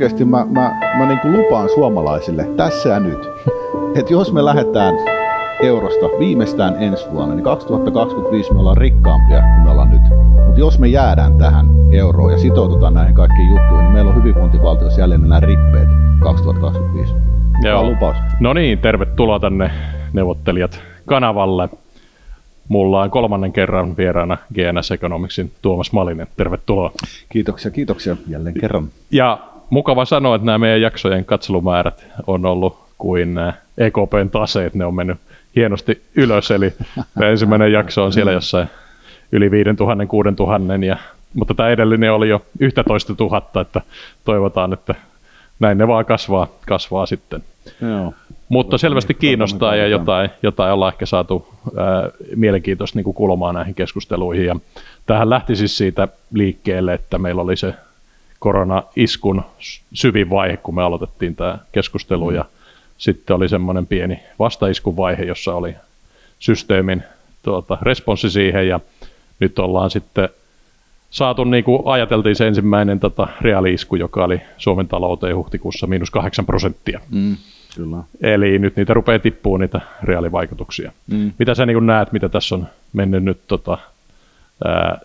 oikeasti mä, mä, mä niin kuin lupaan suomalaisille tässä ja nyt, että jos me lähdetään eurosta viimeistään ensi vuonna, niin 2025 me ollaan rikkaampia kuin me ollaan nyt. Mutta jos me jäädään tähän euroon ja sitoututaan näihin kaikkiin juttuihin, niin meillä on hyvinvointivaltiossa jälleen nämä rippeet 2025. Joo. lupaus. No niin, tervetuloa tänne neuvottelijat kanavalle. Mulla on kolmannen kerran vieraana GNS Economicsin Tuomas Malinen. Tervetuloa. Kiitoksia, kiitoksia jälleen kerran. Ja mukava sanoa, että nämä meidän jaksojen katselumäärät on ollut kuin EKPn taseet. Ne on mennyt hienosti ylös, eli ensimmäinen jakso on siellä jossain yli 5000, 6000, ja, mutta tämä edellinen oli jo 11 000, että toivotaan, että näin ne vaan kasvaa, kasvaa sitten. Joo. Mutta selvästi kiinnostaa ja jotain, jotain ollaan ehkä saatu ää, mielenkiintoista niin kulmaa näihin keskusteluihin. Ja tähän lähti siis siitä liikkeelle, että meillä oli se korona-iskun syvin vaihe, kun me aloitettiin tämä keskustelu. Ja sitten oli semmoinen pieni vastaiskuvaihe, jossa oli systeemin tuota, responssi siihen ja nyt ollaan sitten saatu, niin kuin ajateltiin se ensimmäinen tota, reaaliisku, joka oli Suomen talouteen huhtikuussa miinus 8 prosenttia. Mm, kyllä. Eli nyt niitä rupeaa tippuun niitä reaalivaikutuksia. Mm. Mitä sä niin näet, mitä tässä on mennyt nyt tota, ää,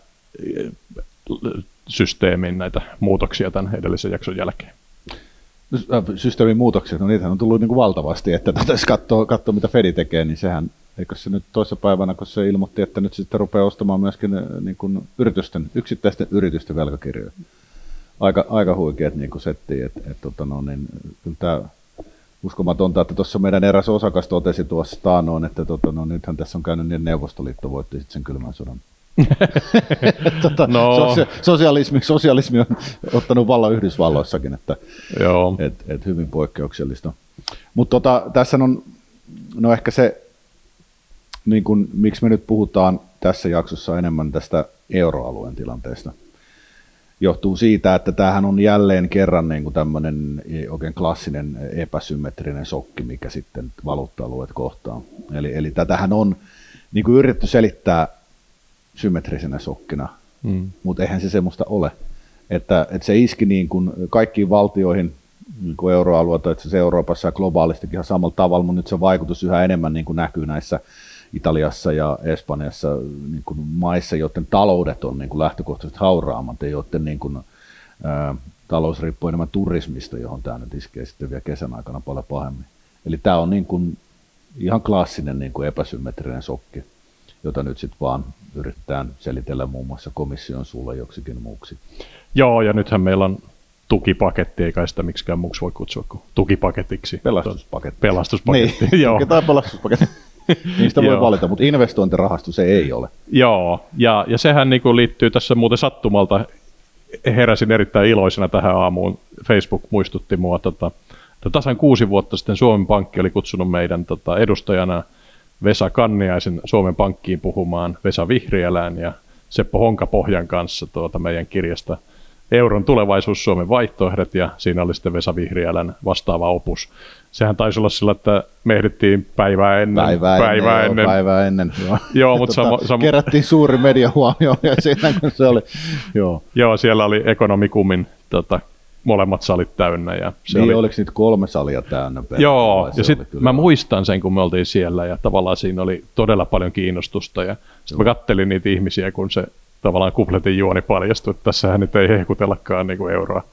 systeemin näitä muutoksia tämän edellisen jakson jälkeen? Äh, systeemin muutokset, no niitä on tullut niin kuin valtavasti, että jos katsoo, katsoo, mitä Fedi tekee, niin sehän, eikö se nyt toisessa päivänä, kun se ilmoitti, että nyt sitten rupeaa ostamaan myöskin äh, niin kuin yritysten, yksittäisten yritysten velkakirjoja. Aika, aika huikeat niin settiin, että et, tota no, niin, kyllä tämä uskomatonta, että tuossa meidän eräs osakas totesi tuossa taanoin, että tota, no, nythän tässä on käynyt niin, Neuvostoliitto voitti sitten sen kylmän sodan. tota, no. sosia- sosialismi, sosialismi on ottanut vallan Yhdysvalloissakin, että Joo. Et, et hyvin poikkeuksellista. Mutta tota, tässä on no ehkä se, niin kun, miksi me nyt puhutaan tässä jaksossa enemmän tästä euroalueen tilanteesta, johtuu siitä, että tämähän on jälleen kerran niin tämmöinen oikein klassinen epäsymmetrinen sokki, mikä sitten valuutta-alueet kohtaa. Eli, eli tätähän on niin kuin yritetty selittää symmetrisenä sokkina, mm. mutta eihän se semmoista ole. Että, että se iski niin kuin kaikkiin valtioihin, niin kuin euroalueelta, että se Euroopassa ja globaalistikin ihan samalla tavalla, mutta nyt se vaikutus yhä enemmän niin kuin näkyy näissä Italiassa ja Espanjassa niin kuin maissa, joiden taloudet on niin kuin lähtökohtaisesti hauraammat ja joiden niin kuin, ää, talous riippuu enemmän turismista, johon tämä nyt iskee sitten vielä kesän aikana paljon pahemmin. Eli tämä on niin kuin ihan klassinen niin kuin epäsymmetrinen sokki jota nyt sitten vaan yritetään selitellä muun muassa komission suulla joksikin muuksi. Joo, ja nythän meillä on tukipaketti, eikä sitä miksikään muuksi voi kutsua kuin tukipaketiksi. Pelastuspaketti. Pelastuspaketti, niin, joo. tai pelastuspaketti. Niistä voi valita, mutta investointirahasto se ei ole. Joo, ja, ja sehän niin liittyy tässä muuten sattumalta, heräsin erittäin iloisena tähän aamuun, Facebook muistutti mua, tota, tasan kuusi vuotta sitten Suomen Pankki oli kutsunut meidän tota, edustajana – Vesa Kanniaisen Suomen Pankkiin puhumaan Vesa Vihriälän ja Seppo Honkapohjan kanssa tuota meidän kirjasta Euron tulevaisuus Suomen vaihtoehdot ja siinä oli sitten Vesa Vihriälän vastaava opus. Sehän taisi olla sillä, että me ehdittiin päivää ennen. Päivää, päivää ennen. ennen. Joo, päivää ennen joo. joo mutta tota, samo, samo... Kerättiin suuri media huomioon ja siinä kun se oli. Joo, joo siellä oli Ekonomikumin tota, molemmat salit täynnä. Ja se niin, oli... oliko niitä kolme salia täynnä? Joo, ja sitten mä muistan sen, kun me oltiin siellä, ja tavallaan siinä oli todella paljon kiinnostusta, ja sitten mä kattelin niitä ihmisiä, kun se tavallaan kupletin juoni paljastui, että tässähän nyt ei hehkutellakaan niin kuin euroa.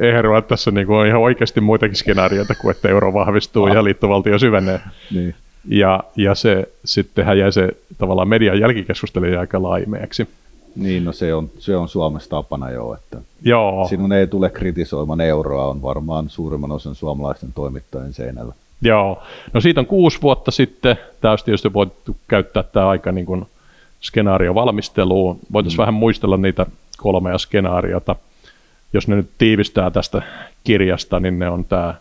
Euroa, että tässä niin kuin on ihan oikeasti muitakin skenaarioita kuin, että euro vahvistuu ah. ja liittovaltio syvenee. Niin. Ja, ja se sittenhän jäi se tavallaan median jälkikeskustelu aika laimeeksi. Niin, no se on, se on Suomessa tapana jo, että Joo. sinun ei tule kritisoimaan euroa, on varmaan suurimman osan suomalaisten toimittajien seinällä. Joo, no siitä on kuusi vuotta sitten, tämä olisi tietysti voitu käyttää tämä aika niin kuin skenaariovalmisteluun. Voitaisiin mm. vähän muistella niitä kolmea skenaariota. Jos ne nyt tiivistää tästä kirjasta, niin ne on tämä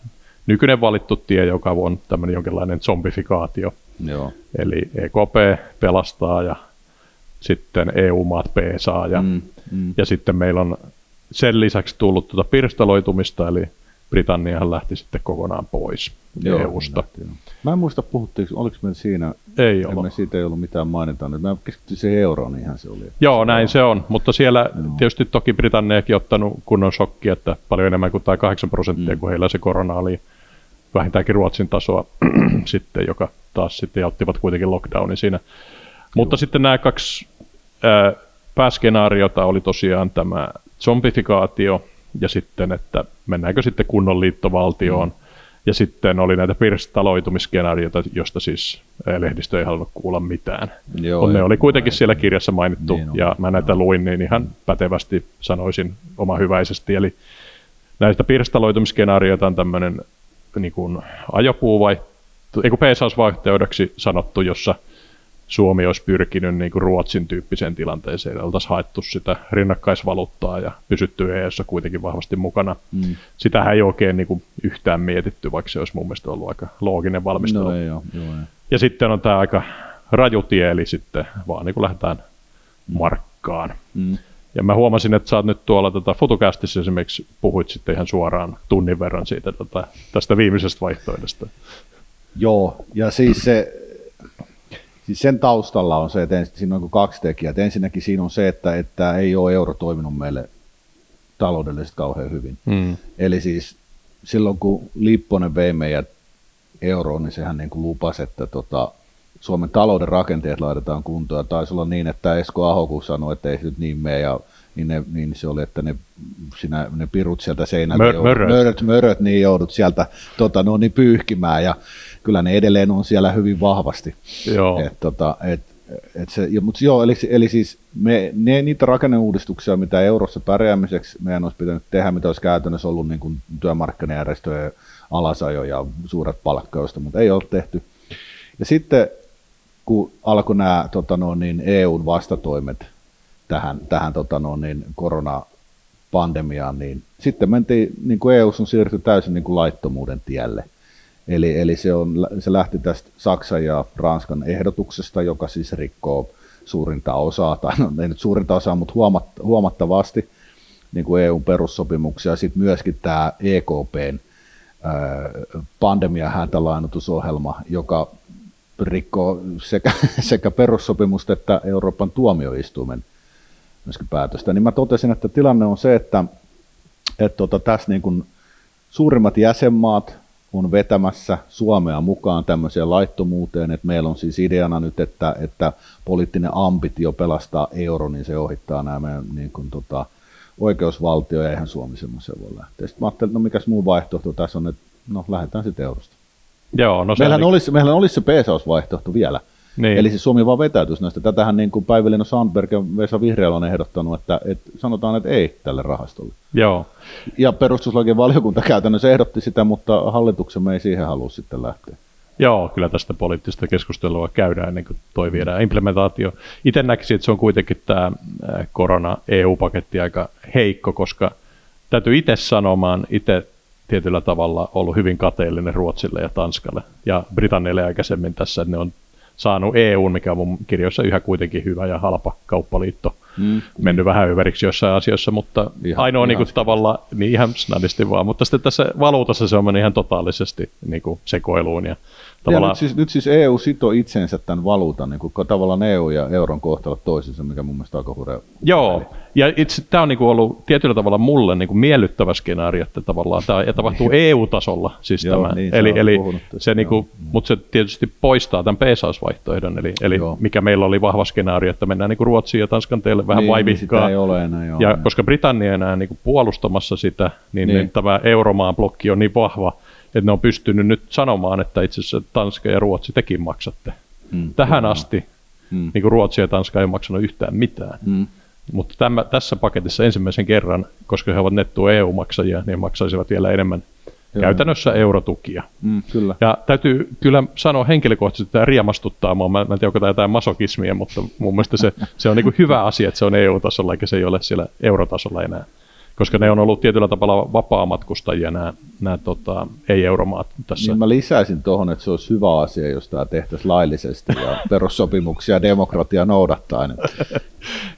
nykyinen valittu tie, joka on tämmöinen jonkinlainen zombifikaatio. Joo. Eli EKP pelastaa ja sitten EU-maat peesaa ja, mm, mm. ja sitten meillä on sen lisäksi tullut tuota pirstaloitumista, eli Britanniahan lähti sitten kokonaan pois Joo, EUsta. Lähti, Mä en muista, puhuttiinko, oliko me siinä, ei ole. siitä ei ollut mitään mainintaa, mä keskityin siihen euroon, niin ihan se oli. Joo, näin se on, mutta siellä no. tietysti toki Britanniakin ottanut kunnon shokki, että paljon enemmän kuin tämä 8 prosenttia, mm. kun heillä se korona oli vähintäänkin Ruotsin tasoa sitten, joka taas sitten ottivat kuitenkin lockdownin siinä. Joo. Mutta sitten nämä kaksi ää, pääskenaariota oli tosiaan tämä zombifikaatio ja sitten, että mennäänkö sitten kunnon liittovaltioon. Mm. Ja sitten oli näitä pirstaloitumiskenaarioita, josta siis lehdistö ei halunnut kuulla mitään. Joo, ne oli kuitenkin siellä kirjassa mainittu, niin ja mä näitä luin, niin ihan pätevästi sanoisin oma hyväisesti. Eli näistä pirstaloitumiskenaarioita on tämmöinen niin kuin ajopuuvaihtoehto, ei kun sanottu, jossa – Suomi olisi pyrkinyt niin kuin Ruotsin tyyppiseen tilanteeseen, oltaisiin haettu sitä rinnakkaisvaluuttaa ja pysytty EUssa kuitenkin vahvasti mukana. Mm. Sitähän ei oikein niin kuin yhtään mietitty, vaikka se olisi mun mielestä ollut aika looginen valmistelu. No, ei ole, joo, ei. Ja sitten on tämä aika rajutie, eli sitten vaan niin kuin lähdetään mm. markkaan. Mm. Ja mä huomasin, että sä oot nyt tuolla tota, Futucastissa esimerkiksi puhuit sitten ihan suoraan tunnin verran siitä tota, tästä viimeisestä vaihtoehdosta. Joo, ja siis se, Siis sen taustalla on se, että ensin, siinä on kaksi tekijää. Ensinnäkin siinä on se, että, että ei ole euro toiminut meille taloudellisesti kauhean hyvin. Mm. Eli siis silloin kun Lipponen vei meidät euroon, niin sehän niin kuin lupasi, että tota, Suomen talouden rakenteet laitetaan kuntoon. Ja taisi olla niin, että Esko Aho kun sanoi, että ei se nyt niin mene, ja niin, ne, niin se oli, että ne, sinä, ne pirut sieltä seinältä, Mör, möröt. möröt, möröt, niin joudut sieltä tota, no, niin pyyhkimään, ja kyllä ne edelleen on siellä hyvin vahvasti. Joo. Et, tota, et, et se, mutta joo, eli, eli siis me, ne, niitä rakenneuudistuksia, mitä eurossa pärjäämiseksi meidän olisi pitänyt tehdä, mitä olisi käytännössä ollut niin kuin työmarkkinajärjestöjen alasajo ja suuret palkkausta, mutta ei ole tehty. Ja sitten kun alkoi nämä tota no, niin EUn vastatoimet tähän, tähän tota no, niin koronapandemiaan, niin sitten mentiin, niin kuin EU on siirty täysin niin kuin laittomuuden tielle. Eli, eli se, on, se lähti tästä Saksan ja Ranskan ehdotuksesta, joka siis rikkoo suurinta osaa, tai no, ei nyt suurinta osaa, mutta huomattavasti niin kuin EUn perussopimuksia. Sitten myöskin tämä EKPn pandemian hätälainotusohjelma, joka rikkoo sekä, sekä perussopimusta että Euroopan tuomioistuimen myöskin päätöstä. Niin mä totesin, että tilanne on se, että, että tota, tässä niin kuin suurimmat jäsenmaat, on vetämässä Suomea mukaan tämmöiseen laittomuuteen, että meillä on siis ideana nyt, että, että poliittinen ambitio pelastaa euro, niin se ohittaa nämä meidän niin kuin, tota, oikeusvaltio, ja eihän Suomi semmoisen voi lähteä. Sitten mä ajattelin, että no mikäs muu vaihtoehto tässä on, että no lähdetään sitten eurosta. Joo, no meillähän, oli... olisi, meillähän olisi se peesausvaihtoehto vielä, niin. Eli siis Suomi vaan vetäytyisi näistä. Tätähän niin kuin Päivilino Sandberg ja Vesa Vihreällä on ehdottanut, että, että sanotaan, että ei tälle rahastolle. Joo. Ja perustuslakien valiokunta käytännössä ehdotti sitä, mutta hallituksen me ei siihen halua sitten lähteä. Joo, kyllä tästä poliittista keskustelua käydään ennen kuin toi viedään implementaatio. Itse näkisin, että se on kuitenkin tämä korona-EU-paketti aika heikko, koska täytyy itse sanomaan, itse tietyllä tavalla ollut hyvin kateellinen Ruotsille ja Tanskalle ja Britannialle aikaisemmin tässä, että ne on saanut EU, mikä on mun kirjoissa yhä kuitenkin hyvä ja halpa kauppaliitto. Mm. Mennyt vähän yveriksi jossain asioissa, mutta ihan, ainoa ihan niin kuin, tavalla, niin ihan snadisti vaan, mutta sitten tässä valuutassa se on mennyt ihan totaalisesti niin kuin sekoiluun ja Tavallaan... Nyt, siis, nyt siis EU sitoo itsensä tämän valuutan, niin kuin tavallaan EU ja euron kohtalo toisensa, mikä mun mielestä on aika hurja. Joo, ja itse tämä on niin kuin ollut tietyllä tavalla mulle niin kuin miellyttävä skenaario, että tavallaan tämä tapahtuu EU-tasolla. Siis Joo, tämä. Niin, eli, eli se, niin kuin, mutta se tietysti poistaa tämän peesausvaihtoehdon, eli, eli mikä meillä oli vahva skenaario, että mennään niin kuin Ruotsiin ja Tanskan teille vähän niin, vaivihkaa. Niin ei ole enää, joo, ja koska Britannia enää niin kuin puolustamassa sitä, niin, niin. niin tämä euromaan blokki on niin vahva, että ne on pystynyt nyt sanomaan, että itse asiassa Tanska ja Ruotsi tekin maksatte. Mm, Tähän kyllä. asti mm. niin kuin Ruotsi ja Tanska ei ole maksanut yhtään mitään. Mm. Mutta tämä, tässä paketissa ensimmäisen kerran, koska he ovat netto EU-maksajia, niin maksaisivat vielä enemmän Joo. käytännössä eurotukia. Mm, kyllä. Ja täytyy kyllä sanoa henkilökohtaisesti, että tämä riemastuttaa mua. Mä, mä en tiedä, onko tämä jotain masokismia, mutta mun mielestä se, se on niin hyvä asia, että se on EU-tasolla eikä se ei ole siellä eurotasolla enää koska ne on ollut tietyllä tavalla vapaamatkustajia nämä, nämä tota, ei-euromaat tässä. Niin mä lisäisin tuohon, että se olisi hyvä asia, jos tämä tehtäisiin laillisesti ja perussopimuksia ja demokratia noudattaen.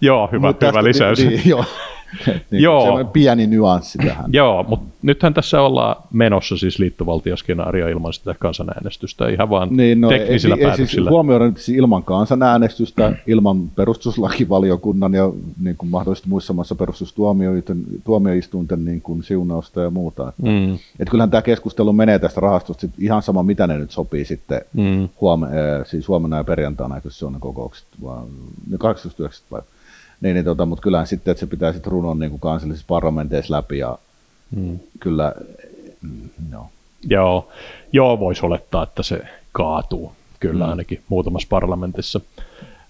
joo, hyvä, hyvä tästä, lisäys. Niin, joo. niin Joo. Se pieni nyanssi tähän. Joo, mutta nythän tässä ollaan menossa siis liittovaltioskenaario ilman sitä kansanäänestystä, ihan vaan Niin, no, teknisillä ei, ei, päätöksillä. Siis huomioida nyt siis ilman kansanäänestystä, ilman perustuslakivaliokunnan ja niin kuin mahdollisesti muissa maissa perustustuomioistuinten niin kuin siunausta ja muuta. Mm, Et kyllähän tämä keskustelu menee tästä rahastosta sit ihan sama, mitä ne nyt sopii sitten mm, huom- siis huomenna ja perjantaina, eikö se on ne kokoukset, vaan ne 89 päivä. Niin, niin tota, mutta kyllähän sitten, että se pitää sitten runon niin kuin kansallisissa parlamenteissa läpi ja mm. kyllä, mm, no. Joo, joo voisi olettaa, että se kaatuu kyllä Mm. ainakin muutamassa parlamentissa.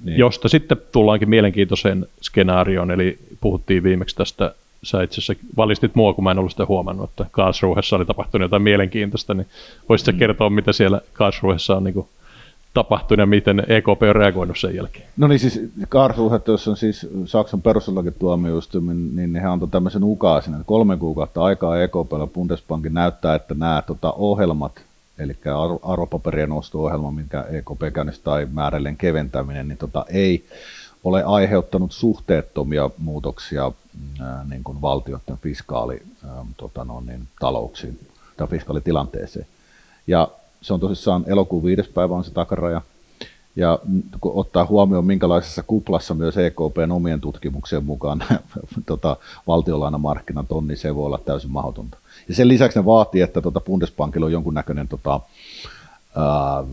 Niin. Josta sitten tullaankin mielenkiintoiseen skenaarioon, eli puhuttiin viimeksi tästä, sä itse asiassa valistit mua, kun mä en ollut sitä huomannut, että Karlsruhessa oli tapahtunut jotain mielenkiintoista, niin voisitko mm. kertoa, mitä siellä Karlsruhessa on niin kuin tapahtunut ja miten EKP on reagoinut sen jälkeen? No niin siis Karlsruhe, jos on siis Saksan perustuslakituomioistuimen, niin he antoi tämmöisen ukaasin, että kolme kuukautta aikaa EKPllä Bundesbankin näyttää, että nämä tota, ohjelmat, eli ar- arvopaperien osto-ohjelma, minkä EKP käynnisti, tai määrällinen keventäminen, niin tota, ei ole aiheuttanut suhteettomia muutoksia niin kuin valtioiden fiskaali, tota, no, niin, talouksiin tai fiskaalitilanteeseen. Ja se on tosissaan elokuun viides päivä on se takaraja. Ja kun ottaa huomioon, minkälaisessa kuplassa myös EKPn omien tutkimuksien mukaan tota, valtiolainamarkkinat on, niin se voi olla täysin mahdotonta. Ja sen lisäksi ne vaatii, että tota Bundesbankilla on jonkunnäköinen, tota, ää,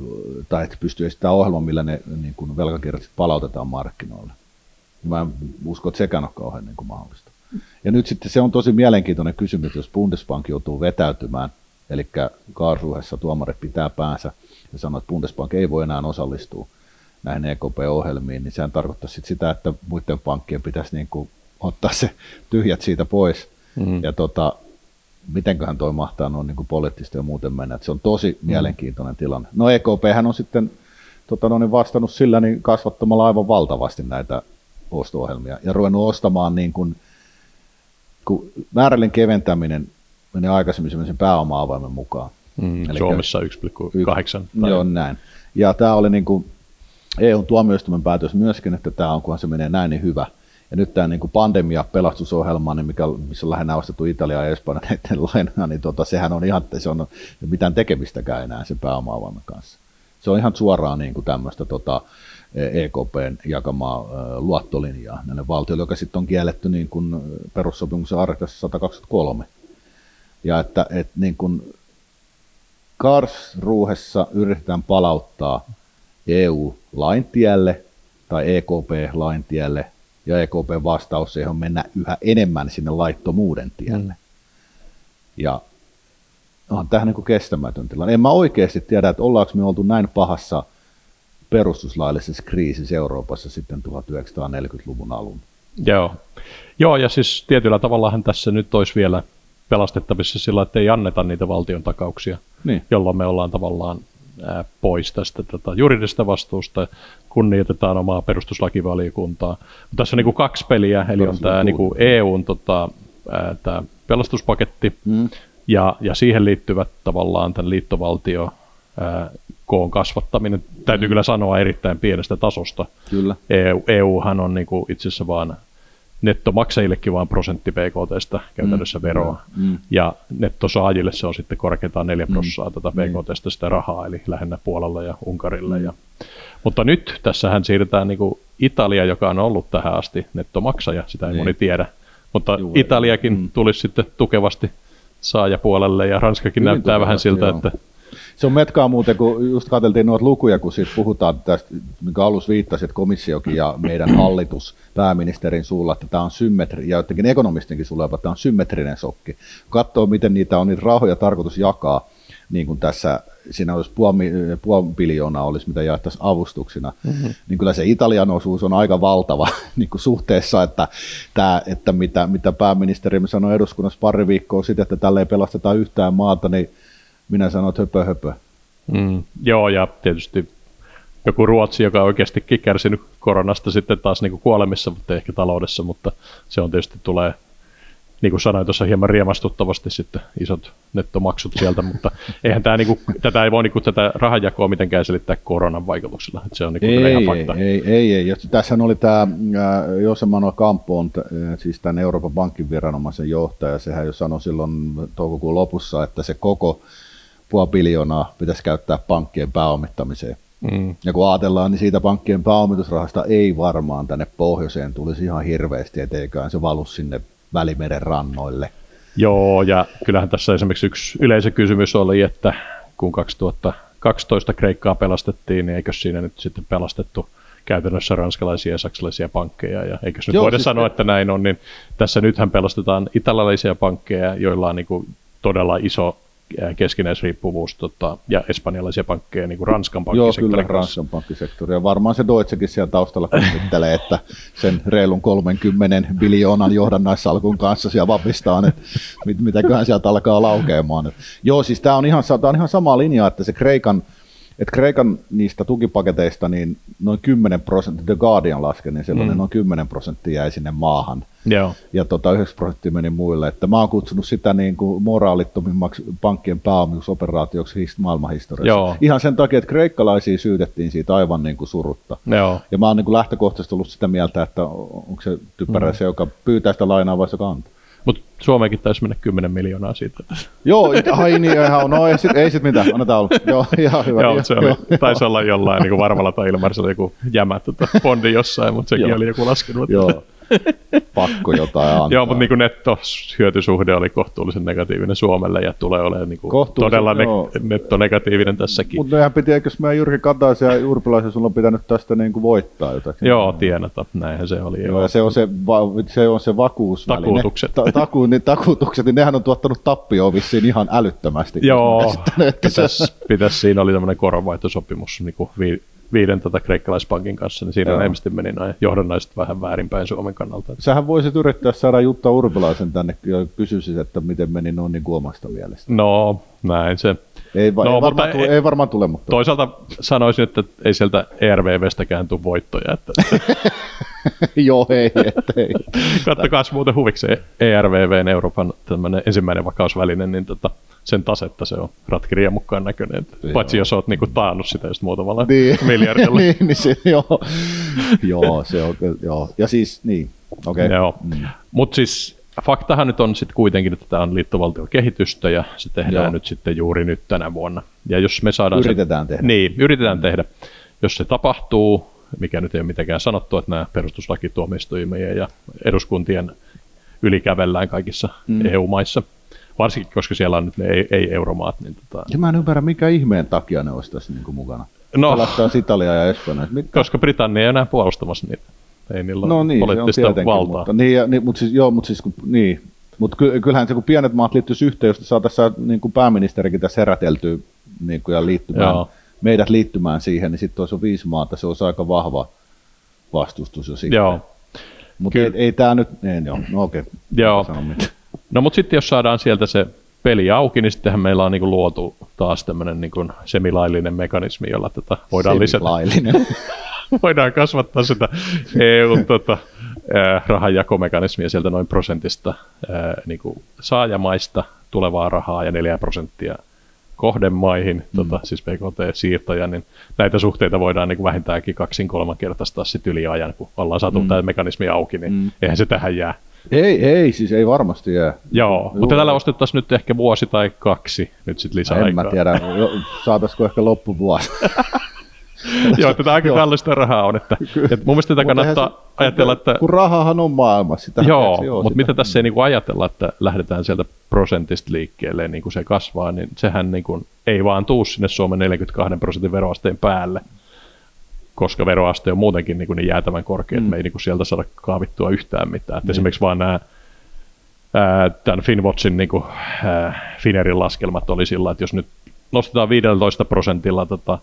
tai että pystyy esittämään ohjelman, millä ne niin kuin velkakirjat palautetaan markkinoille. Mä en usko, että sekään on kauhean niin kuin mahdollista. Ja nyt sitten se on tosi mielenkiintoinen kysymys, jos Bundesbank joutuu vetäytymään, eli Karlsruhessa tuomarit pitää päänsä ja sanoo, että Bundesbank ei voi enää osallistua näihin EKP-ohjelmiin, niin sehän tarkoittaa sit sitä, että muiden pankkien pitäisi niin kuin ottaa se tyhjät siitä pois. Mm. Ja tota, mitenköhän toi mahtaa noin niin kuin poliittisesti ja muuten mennä. Et se on tosi Mm. mielenkiintoinen tilanne. No EKP on sitten tota, no niin vastannut sillä niin kasvattamalla aivan valtavasti näitä osto-ohjelmia ja ruvennut ostamaan niin kuin, kun määrällinen keventäminen meni aikaisemmin semmoisen pääoma-avaimen mukaan. Mm, Elikkä- Suomessa 1,8. tai- Joo, näin. Ja tämä oli niin kuin EUn tuomioistuimen päätös myöskin, että tämä on, kunhan se menee näin, niin hyvä. Ja nyt tämä niin kuin pandemia-pelastusohjelma, niin mikä, missä on lähinnä ostettu Italia ja Espanja näiden lainaa, niin tota, sehän on ihan, se on mitään tekemistäkään enää sen pääoma kanssa. Se on ihan suoraan niin kuin tämmöistä tota, EKPn jakamaa luottolinjaa näille valtioille, joka sitten on kielletty niin kuin perussopimuksen artiklassa 123. Ja että, että niin kuin Karlsruhessa yritetään palauttaa EU-laintielle tai EKP-laintielle, ja EKP vastaus siihen on mennä yhä enemmän sinne laittomuuden tielle. Mm. Ja on tähän niin kestämätön tilanne. En mä oikeasti tiedä, että ollaanko me oltu näin pahassa perustuslaillisessa kriisissä Euroopassa sitten 1940-luvun alun. Joo. Joo, ja siis tietyllä tavallahan tässä nyt olisi vielä pelastettavissa sillä, että ei anneta niitä valtion takauksia, Niin. jolloin me ollaan tavallaan ää, pois tästä tota, juridista vastuusta, kunnioitetaan omaa perustuslakivaliokuntaa. Mutta tässä on niinku kaksi peliä, eli on tämä niinku EUn tota, ää, tää pelastuspaketti, Mm. ja, ja siihen liittyvät tavallaan tämän liittovaltio ää, koon kasvattaminen. Täytyy kyllä sanoa erittäin pienestä tasosta. Kyllä. EU, EUhan on niinku itse asiassa vaan nettomaksajillekin vain prosentti BKTstä käytännössä Mm, veroa. mm. Ja nettosaajille se on sitten korkeintaan 4 Mm. prosenttia tätä Niin. BKTstä sitä rahaa, eli lähinnä Puolalla ja Unkarille. Ja, mutta nyt tässähän siirretään niinku Italia, joka on ollut tähän asti nettomaksaja, sitä ei Niin. moni tiedä. Mutta Juu, Italiakin mm. tulisi sitten tukevasti saajapuolelle, ja Ranskakin Hyvin näyttää vähän tukevasti, siltä, joo. että Se on metkaa muuten, kun just katseltiin noita lukuja, kun siitä puhutaan tästä, minkä alus viittasi, että komissiokin ja meidän hallitus pääministerin suulla, että tämä on symmetri, ja jotenkin ekonomistinkin suulla, että tämä on symmetrinen sokki. Katsoo, miten niitä on niitä rahoja tarkoitus jakaa, niin kuin tässä, siinä olisi puoli, puoli biljoonaa olisi, mitä jaettaisiin avustuksina, mm-hmm. niin kyllä se Italian osuus on aika valtava niin kuin suhteessa, että, tämä, että mitä, mitä pääministeri sanoi eduskunnassa pari viikkoa sitten, että tälle ei pelasteta yhtään maata, niin minä sanon, että höpö höpö. Mm, joo, ja tietysti joku Ruotsi, joka on oikeastikin kärsinyt koronasta sitten taas niin kuin kuolemissa, mutta ehkä taloudessa, mutta se on tietysti tulee niin kuin sanoin tuossa hieman riemastuttavasti sitten isot nettomaksut sieltä, mutta eihän tämä, niin kuin, tätä ei voi niin kuin, tätä rahanjakoa mitenkään selittää koronan vaikutuksella, että se on niin kuin ei, ihan ei, fakta. ei, ei, ei. Ja Tässä oli tämä Jose Manuel Campo, on, äh, siis tämän Euroopan pankin viranomaisen johtaja, sehän jo sanoi silloin toukokuun lopussa, että se koko puoli biljoonaa pitäisi käyttää pankkien pääomittamiseen. Mm. Ja kun ajatellaan, niin siitä pankkien pääomitusrahasta ei varmaan tänne pohjoiseen tulisi ihan hirveästi, etteiköhän se valu sinne Välimeren rannoille. Joo, ja kyllähän tässä esimerkiksi yksi yleisökysymys oli, että kun 2012 Kreikkaa pelastettiin, niin eikö siinä nyt sitten pelastettu käytännössä ranskalaisia ja saksalaisia pankkeja, ja eikö nyt Joo, voida siis- sanoa, että näin on, niin tässä nythän pelastetaan italialaisia pankkeja, joilla on niin kuin todella iso keskinäisriippuvuus tota, ja espanjalaisia pankkeja niin kuin Ranskan Joo, kyllä pankkisektorin kanssa. Ranskan pankkisektori. Ja varmaan se Deutschekin siellä taustalla kummittelee, että sen reilun 30 biljoonan johdannaissalkun kanssa siellä vapistaan, että mit, mitäköhän sieltä alkaa laukeamaan. Et, joo, siis tämä on, ihan, tää on ihan sama linja, että se Kreikan, että Kreikan niistä tukipaketeista niin noin 10 prosenttia, The Guardian laski, niin sellainen mm. noin 10 prosenttia jäi sinne maahan Joo, ja tota 9 prosenttia meni muille. Että mä oon kutsunut sitä niin kuin moraalittomimmaksi pankkien pääomitusoperaatioksi his- maailmanhistoriassa. Joo. Ihan sen takia, että kreikkalaisia syytettiin siitä aivan niin kuin surutta. joo. Ja mä oon niin kuin lähtökohtaisesti ollut sitä mieltä, että onko se typerä mm. se, joka pyytää sitä lainaa vai se joka antaa. Mutta Suomeenkin taisi mennä 10 miljoonaa siitä. Joo, ai niin, ihan, no ei sit, ei sit mitään, annetaan olla. Joo, ihan hyvä. Joo, se oli, joo. taisi olla jollain niin varmalla tai Ilmarisella joku jämä tota, bondi jossain, mutta sekin Joo. oli joku laskenut. Joo, pakko jotain antaa. Joo, mutta niin nettohyötysuhde oli kohtuullisen negatiivinen Suomelle ja tulee olemaan niin kuin todella ne, joo. nettonegatiivinen tässäkin. Mutta nehän piti, eikös meidän Jyrki Kataisen ja Urpilaisen sulla on pitänyt tästä niin kuin voittaa jotakin? Joo, tienata, näinhän se oli. Joo, ja se on se, va, se, on se vakuusväline. Takuutukset. Ta, taku, niin, takuutukset, niin nehän on tuottanut tappioon vissiin ihan älyttömästi. Joo, Käsittänyt, että se, pitäisi, pitäisi, siinä oli tämmöinen koronvaihtosopimus niin kuin vi, viiden tota kreikkalaispankin kanssa, niin siinä ilmeisesti meni noin johdannaiset vähän väärinpäin Suomen kannalta. sähän voisit yrittää saada Jutta Urpilaisen tänne ja kysyisit, että miten meni noin niin kuin omasta mielestä. No, näin se. Ei, va, No, ei, varmaan, tule, ei- ei varmaan tule, mutta... Toisaalta sanoisin, että ei sieltä ERVVstäkään tule voittoja. Että Joo, ei, et, ei. kattokaa muuten huvikseen ERVVn Euroopan tämmöinen ensimmäinen vakausväline, niin tota, sen tasetta se on ratkirjan mukaan näköinen. Paitsi jos oot niinku taannut sitä just muutamalla Niin, miljardilla. niin, niin se, joo. joo, se on, joo. Ja siis, niin, okei. Okay. Joo. Mutta siis faktahan nyt on sitten kuitenkin, että tämä on liittovaltiokehitystä ja se tehdään Joo. nyt sitten juuri nyt tänä vuonna. Ja jos me saadaan Yritetään se, tehdä. Niin, yritetään tehdä. Jos se tapahtuu, mikä nyt ei ole mitenkään sanottu, että nämä perustuslakituomioistuimien ja eduskuntien ylikävellään kaikissa mm. EU-maissa, varsinkin koska siellä on nyt ne ei- ei-euromaat. Niin tota, Ja mä en ymmärrä, mikä ihmeen takia ne olisi tässä niin kuin mukana. No. Pelastaa Italiaa ja Espanjaa. Mit, koska Britannia ei enää puolustamassa niitä. Ei niillä No niin, se on poliittista tietenkin, valtaa. mutta, niin, ja, niin, mutta siis, joo, mutta siis, kun, niin. Mutta ky, kyllähän se, kun pienet maat liittyisi yhteen, jos saataisiin niin kuin pääministerikin tässä heräteltyä niin kuin, ja liittymään, Joo. Meidät liittymään siihen, niin sitten olisi jo viisi maata, se olisi aika vahva vastustus jo sitten. Joo. Mutta ei, ei tämä nyt, ei, joo, no okei. Joo. Sano mitään. No mutta sitten jos saadaan sieltä se peli auki, niin sittenhän meillä on niinku luotu taas tämmöinen niinku semilaillinen mekanismi, jolla tätä voidaan lisätä, voidaan kasvattaa sitä EUn tota, rahanjakomekanismia sieltä noin prosentista ää, niinku saajamaista tulevaa rahaa ja 4 prosenttia kohdemaihin, mm. tota, siis BKT-siirtoja, niin näitä suhteita voidaan niin kuin vähintäänkin kaksin kolmankertaistaa sit yli ajan, kun ollaan saatu mm. tämä mekanismi auki, niin mm. eihän se tähän jää. ei, ei, siis ei varmasti jää. Joo, mutta tällä ostettaisiin nyt ehkä vuosi tai kaksi nyt sitten lisää En mä tiedä, saataisiko ehkä loppuvuosi. Joo, tätä aika Joo. kallista rahaa on, että, että mun mielestä tätä kannattaa se- ajatella, että Kun rahahan on maailmassa. Sitä joo, tiedätkö, mutta sitä- mitä tässä ei niinku ajatella, että lähdetään sieltä prosentista liikkeelle, niin kuin se kasvaa, niin sehän niinku ei vaan tuu sinne Suomen 42 prosentin veroasteen päälle, koska veroaste on muutenkin niinku niin jäätävän korkea, mm. että me ei niinku sieltä saada kaavittua yhtään mitään. Että esimerkiksi vaan nämä tämän Finwatchin niinku, ää, Finerin laskelmat oli sillä, että jos nyt nostetaan 15 prosentilla tota,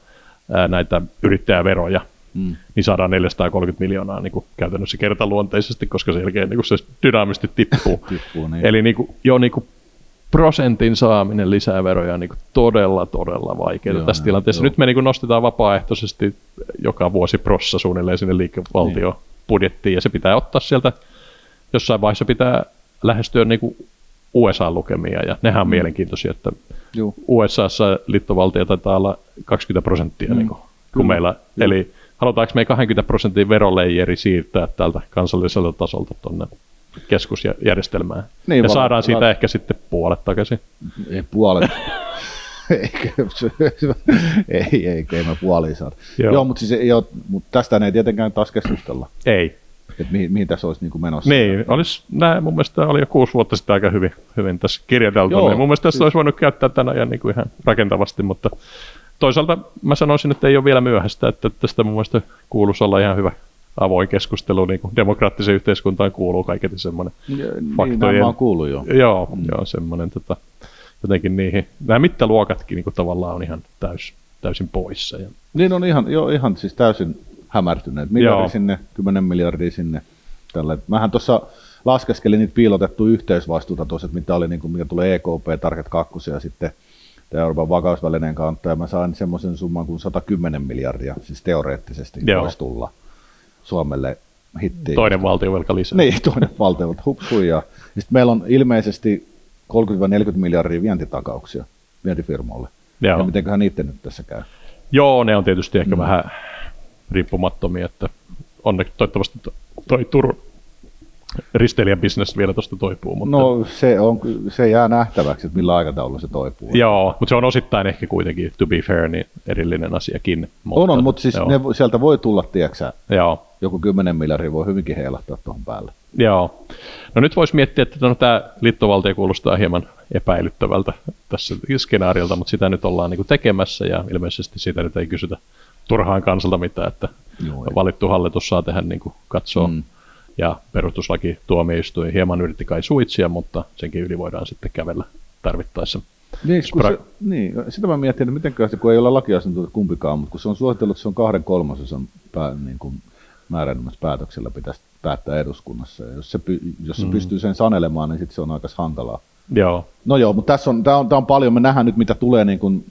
ää, näitä yrittäjäveroja, mm. niin saadaan 430 miljoonaa niin kuin käytännössä kertaluonteisesti, koska sen jälkeen niin kuin se dynaamisesti tippuu. Tippuu, niin. Eli niin kuin, jo niin kuin prosentin saaminen lisää veroja on niin kuin todella, todella vaikeaa Joo, tässä tilanteessa. joo. Nyt me niin kuin nostetaan vapaaehtoisesti joka vuosi prossa suunnilleen sinne liikevaltio budjettiin, ja se pitää ottaa sieltä, jossain vaiheessa pitää lähestyä niin kuin USA-lukemia, ja nehän on mm. mielenkiintoisia, että Juu. USAssa liittovaltio taitaa olla 20 prosenttia, mm. niin kuin, Kyllä. meillä, Joo. eli halutaanko me 20 prosentin veroleijeri siirtää täältä kansalliselta tasolta tuonne keskusjärjestelmään. Niin, ja saadaan siitä vala- ehkä sitten puolet takaisin. Ei puolet. Eikö se- ei, ei, ei me puoliin saada. Joo. Joo, joo mutta, siis, ei oo, mutta tästä ei tietenkään taas keskustella, Ei. Että mihin, mihin tässä olisi niin kuin menossa. Niin, olisi, näin, mun mielestä oli jo kuusi vuotta sitten aika hyvin, hyvin tässä kirjoiteltu. Joo, niin mun mielestä tästä siis- olisi voinut käyttää tänä ajan niin kuin ihan rakentavasti, mutta toisaalta mä sanoisin, että ei ole vielä myöhäistä, että tästä mun mielestä kuuluisi olla ihan hyvä avoin keskustelu, niin kuin demokraattiseen yhteiskuntaan kuuluu kaiketi semmoinen. Ja, niin, faktojen- oon kuullut jo. Joo, mm. joo semmoinen tota, jotenkin niihin, nämä mittaluokatkin niin kuin tavallaan on ihan täys, täysin poissa. Ja, Niin on ihan, jo, ihan siis täysin hämärtyneet. Miljardi Joo. sinne, 10 miljardia sinne. Tälle. Mähän tuossa laskeskelin niitä piilotettuja yhteisvastuuta tuossa, että mitä oli, niin kuin, mikä tulee EKP, Target 2 ja sitten tämä Euroopan vakausvälineen kautta, ja mä sain semmoisen summan kuin 110 miljardia, siis teoreettisesti Joo. voisi tulla Suomelle hittiin. toinen valtiovelka lisää. Niin, toinen valtio, mutta hup, huijaa. Ja Sitten meillä on ilmeisesti 30-40 miljardia vientitakauksia vientifirmoille. Joo. Ja mitenköhän niiden nyt tässä käy? Joo, ne on tietysti ehkä mm. vähän riippumattomia, että onneksi toivottavasti to- toi Turun risteilijän business vielä tuosta toipuu. Mutta, No se, on, se jää nähtäväksi, että millä aikataululla se toipuu. Joo, mutta se on osittain ehkä kuitenkin, to be fair, niin erillinen asiakin. Mutta, on, on, mutta siis joo, ne, sieltä voi tulla, tiedätkö joo, joku 10 miljardia voi hyvinkin heilahtaa tuohon päälle. joo. No nyt voisi miettiä, että no, tämä liittovaltio kuulostaa hieman epäilyttävältä tässä skenaariolta, mutta sitä nyt ollaan niin kuin tekemässä ja ilmeisesti siitä nyt ei kysytä turhaan kansalta mitään, että Joo, valittu hallitus saa tehdä niin kuin katsoa Mm. ja perustuslaki tuomioistuin hieman yritti kai suitsia, mutta senkin yli voidaan sitten kävellä tarvittaessa. Niin, Spra- se, niin, sitä mä mietin, että miten se, kun ei ole lakiasiantuntija kumpikaan, mutta kun se on suositellut, että se on kahden kolmasosan pää, niin kuin määräenemmässä päätöksellä pitäisi päättää eduskunnassa. Ja jos se, jos se mm. pystyy sen sanelemaan, niin sitten se on aika hankalaa. Joo, No joo, mutta tässä on, tämä on, tää on paljon, me nähdään nyt mitä tulee niin kuin,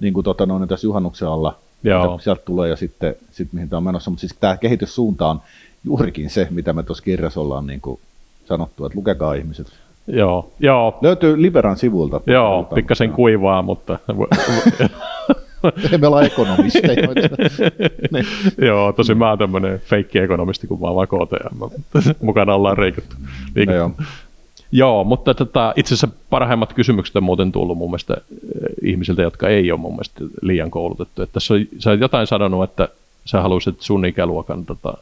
niin kuin tota, noin, tässä juhannuksen alla, Joo. mitä sieltä tulee ja sitten sit, mihin tämä on menossa, mutta siis tämä kehityssuunta on juurikin se, mitä me tuossa kirjassa ollaan niin kuin sanottu, että lukekaa ihmiset. joo, joo, Löytyy Liberan sivuilta. joo pikkasen mutta- kuivaa, mutta Ei meillä ole ekonomisteja. niin. joo, tosi mä oon tämmönen feikki-ekonomisti, kun mä oon vaan KTM. Mukana ollaan reikattu. No joo. Joo, mutta tota, itse asiassa parhaimmat kysymykset on muuten tullut mun mielestä eh, ihmisiltä, jotka ei ole mun mielestä liian koulutettu. Että tässä on, sä oot jotain sanonut, että sä haluaisit sun ikäluokan tota,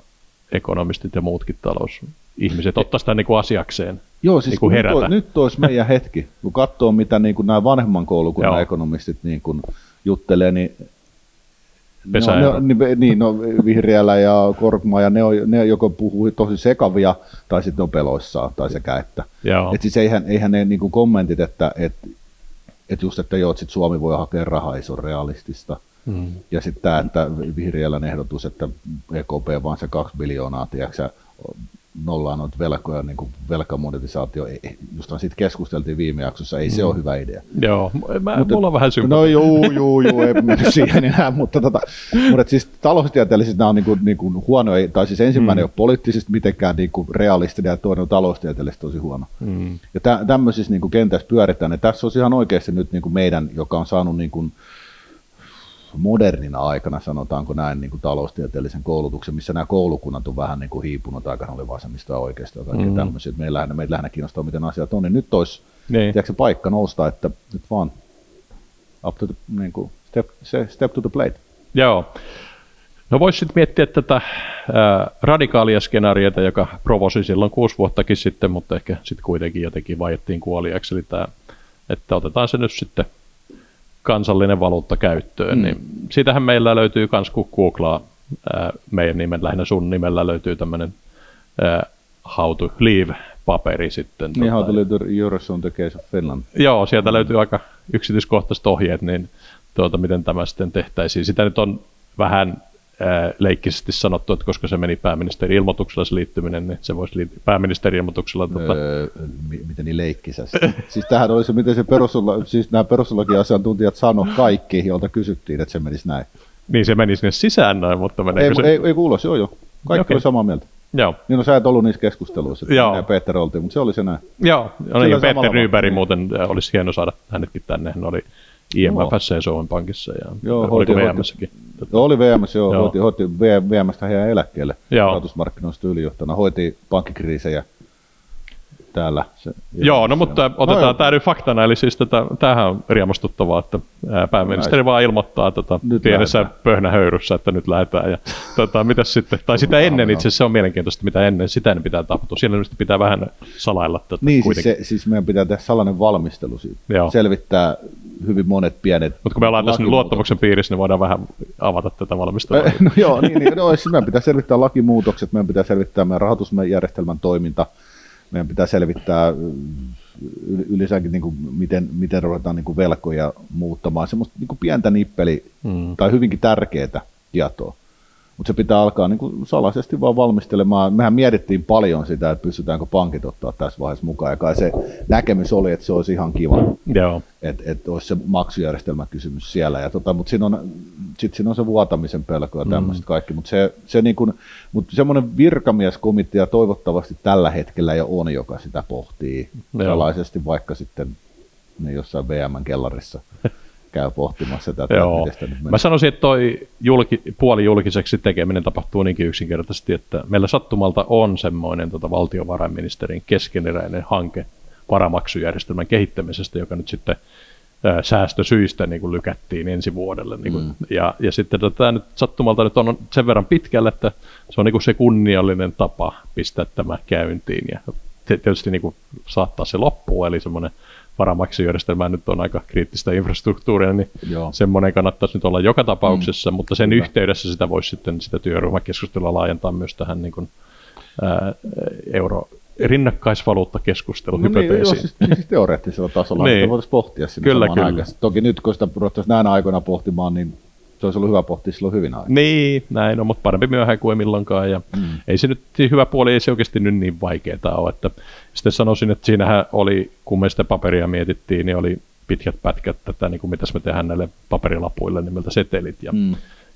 ekonomistit ja muutkin talousihmiset ottaa sitä niin kuin asiakseen. Joo, siis Niin kuin kun nyt, herätä. on, nyt olisi meidän hetki, kun katsoo mitä niin kuin nämä vanhemman koulukunnan Joo. ekonomistit niin kuin juttelee, niin Pesä on, ne, niin, no, Vihriälä ja Korkma, ja ne, on, ne joko puhuu tosi sekavia, tai sitten on peloissaan, tai sekä että. Joo, Et siis eihän, eihän ne niin kuin kommentit, että et, et just, että joo, että sit Suomi voi hakea rahaa, ei se ole realistista. mm. Ja sitten tämä, että Vihriälän ehdotus, että EKP vaan se kaksi biljoonaa, tiedätkö, nollaa noita velkoja, niin kuin velkamonetisaatio, justhan siitä keskusteltiin viime jaksossa, ei se ole hyvä idea. joo. Mä, Mutta- mulla on vähän sympatia. No juu, juu, juu, ei mennä siihen enää, mutta, tota, mutta siis taloustieteellisesti nämä on niin kuin, niin kuin huonoja, tai siis ensimmäinen mm. ei ole poliittisesti mitenkään niin kuin realistinen ja toinen on taloustieteellisesti tosi huono. Mm. Ja tä, tämmöisissä niin kuin kentässä pyöritään, ja tässä on ihan oikeasti nyt niin kuin meidän, joka on saanut niin kuin modernina aikana, sanotaanko näin, niin kuin taloustieteellisen koulutuksen, missä nämä koulukunnat on vähän niin kuin hiipunut, aikana oli vasemmista ja oikeasta ja kaikkea Mm. mm. tämmöisiä, että meillä, meitä lähinnä kiinnostaa, miten asiat on, niin nyt olisi Niin. tiedätkö, paikka nousta, että nyt vaan up to the, niin kuin, step, step to the plate. Joo. No voisi sitten miettiä tätä ää, radikaalia skenaariota, joka provosi silloin kuusi vuottakin sitten, mutta ehkä sitten kuitenkin jotenkin vaiettiin kuoliaksi, eli tämä, että otetaan se nyt sitten kansallinen valuutta käyttöön, mm. niin siitähän meillä löytyy myös, kun googlaa ää, meidän nimen, lähinnä sun nimellä löytyy tämmöinen how to leave paperi sitten. Niin how tota, to live the Eurozone the case of Finland. Joo, sieltä löytyy aika yksityiskohtaiset ohjeet, niin tuota, miten tämä sitten tehtäisiin. Sitä nyt on vähän leikkisesti sanottu, että koska se meni pääministerin ilmoituksella se liittyminen, niin se voisi liittyä pääministerin ilmoituksella. Tota, Öö, mi- miten niin leikkisästi. siis tähän oli se, miten se perustulla, siis nämä perustuslakiasiantuntijat sanoi kaikki, joilta kysyttiin, että se menisi näin. niin se meni sinne sisään noin, mutta meneekö Ei, se? ei, ei kuulos, joo joo. Kaikki okay. oli samaa mieltä. Joo. Niin no sä et ollut niissä keskusteluissa, että Joo. ja Peter oltiin, mutta se oli se näin. Joo, no niin, Peter. Nyberg Niin. muuten äh, olisi hieno saada hänetkin tänne. Hän oli IMFssä ja Suomen Pankissa ja Joo, oliko hoiti- VMssäkin. Joo, oli VMS, joo, Joo. hoiti, hoiti VMstä heidän eläkkeelle Joo. rahoitusmarkkinoista ylijohtona, hoiti pankkikriisejä täällä. Se, Joo, no mutta otetaan joo. tämä nyt faktana, eli siis tätä, tämähän on riemastuttavaa, että ää, pääministeri vaan ilmoittaa tota, Nyt pienessä lähdetään. pöhnähöyryssä, että nyt lähdetään. Ja, tota, mitäs sitten, tai sitä ennen itse asiassa se on mielenkiintoista, mitä ennen, sitä ennen pitää tapahtua. Siellä ilmeisesti pitää vähän salailla tätä Niin, siis, kuitenkin. se, siis meidän pitää tehdä sellainen valmistelu siitä. Joo. Selvittää hyvin monet pienet Mutta kun me ollaan tässä nyt luottamuksen piirissä, niin voidaan vähän avata tätä valmistelua. No joo, niin, niin no, siis meidän pitää selvittää lakimuutokset, meidän pitää selvittää meidän rahoitusjärjestelmän toiminta, meidän pitää selvittää yl- yleensäkin, niin kuin, miten, miten ruvetaan niin kuin velkoja muuttamaan, semmoista niin kuin pientä nippeli Mm. tai hyvinkin tärkeää tietoa. Mutta se pitää alkaa niin kuin salaisesti vaan valmistelemaan. Mehän mietittiin paljon sitä, että pystytäänkö pankit ottaa tässä vaiheessa mukaan, ja kai se näkemys oli, että se olisi ihan kiva Joo, että et olisi se maksujärjestelmäkysymys siellä. Ja tota, mutta siinä on, sit siinä on se vuotamisen pelko ja tämmöiset mm. kaikki. Mutta se, se niin kun, mut semmoinen virkamieskomitea toivottavasti tällä hetkellä jo on, joka sitä pohtii Joo. salaisesti, vaikka sitten ne jossain VM-kellarissa käy pohtimassa tätä, että Joo. sitä nyt. Mä sanoisin, että toi julki, puoli julkiseksi tekeminen tapahtuu niinkin yksinkertaisesti, että meillä sattumalta on semmoinen tota, valtiovarainministerin keskeneräinen hanke varamaksujärjestelmän kehittämisestä, joka nyt sitten ää, säästösyistä niin kuin lykättiin ensi vuodelle. Niin kuin, mm. ja, ja sitten tota, tämä nyt sattumalta nyt on sen verran pitkälle, että se on niin kuin se kunniallinen tapa pistää tämä käyntiin ja tietysti niin kuin saattaa se loppuun, eli semmoinen varamaksujärjestelmä nyt on aika kriittistä infrastruktuuria, niin Joo. semmoinen kannattaisi nyt olla joka tapauksessa, mm, mutta sen kyllä. yhteydessä sitä voisi sitten sitä työryhmäkeskustelua laajentaa myös tähän niin kuin, ää, euro rinnakkaisvaluuttakeskustelu No niin, joo, siis, niin siis teoreettisella tasolla Niin. niin. voitaisiin pohtia sinne Kyllä, samaan kyllä. aikaan. Toki nyt, kun sitä ruvettaisiin näinä aikoina pohtimaan, niin se olisi ollut hyvä pohtia silloin hyvin aikaa. Niin, näin on, mutta parempi myöhään kuin ei milloinkaan. Ja mm. Ei se nyt, hyvä puoli ei se oikeasti nyt niin vaikeaa ole. Että sitten sanoisin, että siinähän oli, kun me sitä paperia mietittiin, niin oli pitkät pätkät tätä, niin kuin mitäs me tehdään näille paperilapuille nimeltä setelit. Ja Mm.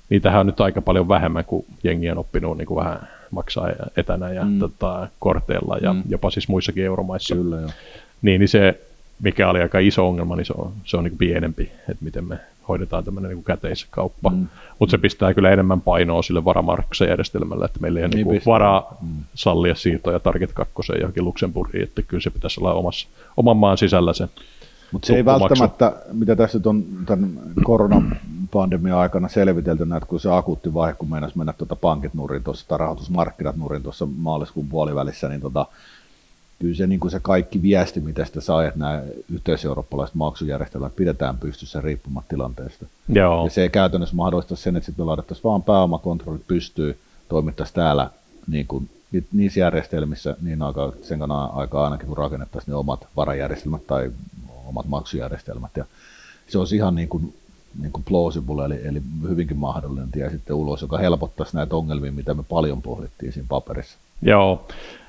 niitähän on nyt aika paljon vähemmän, kuin jengi on oppinut niin kuin vähän maksaa etänä ja mm. tota, korteilla ja mm. jopa siis muissakin euromaissa. Kyllä joo. Niin, niin se, mikä oli aika iso ongelma, niin se on, se on niin kuin pienempi, että miten me hoidetaan tämmöinen niin käteiskauppa. Mm. Mutta se pistää kyllä enemmän painoa sille varamarkkajärjestelmälle, että meillä ei Niin niin varaa mm. sallia siirtoja Target 2 johonkin Luxemburgiin, että kyllä se pitäisi olla omassa, oman maan sisällä se. Mutta se ei välttämättä, mitä tässä nyt on tämän koronapandemian aikana selvitelty, näet, kun se akuutti vaihe, kun meinasi mennä tuota pankit nurin tuossa, tai rahoitusmarkkinat nurin tuossa maaliskuun puolivälissä, niin tota, kyllä se, niin kuin se kaikki viesti, mitä sitä saa, että nämä yhteiseurooppalaiset maksujärjestelmät pidetään pystyssä riippumatta tilanteesta. Joo, Ja se käytännössä mahdollistaa sen, että sitten me laitettaisiin vaan pääomakontrollit pystyy, toimittaisiin täällä niin kuin, ni- niissä järjestelmissä niin aikaa, sen aikaa ainakin, kun rakennettaisiin ne omat varajärjestelmät tai omat maksujärjestelmät. Ja se olisi ihan niin kuin, niin kuin plausible, eli, eli hyvinkin mahdollinen tie sitten ulos, joka helpottaisi näitä ongelmia, mitä me paljon pohdittiin siinä paperissa. Joo,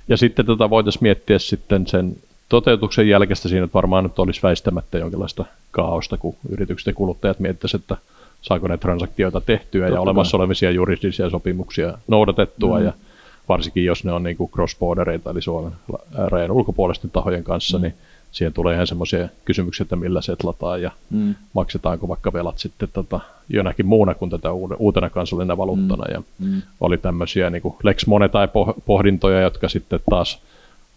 ja sitten tota voitaisiin miettiä sitten sen toteutuksen jälkeistä siinä, että varmaan nyt olisi väistämättä jonkinlaista kaaosta, kun yritykset ja kuluttajat miettisivät, että saako ne transaktioita tehtyä Totta ja kai. olemassa olevisia juridisia sopimuksia noudatettua, mm. ja varsinkin jos ne on niin cross-bordereita, eli Suomen rajan ulkopuolisten tahojen kanssa, mm. niin siihen tulee ihan semmoisia kysymyksiä, että millä setlataan ja Mm. maksetaanko vaikka velat sitten tota, jonakin muuna kuin tätä uutena kansallisena valuuttana. Ja Mm. oli tämmöisiä niin kuin Lex Monetae poh- pohdintoja, jotka sitten taas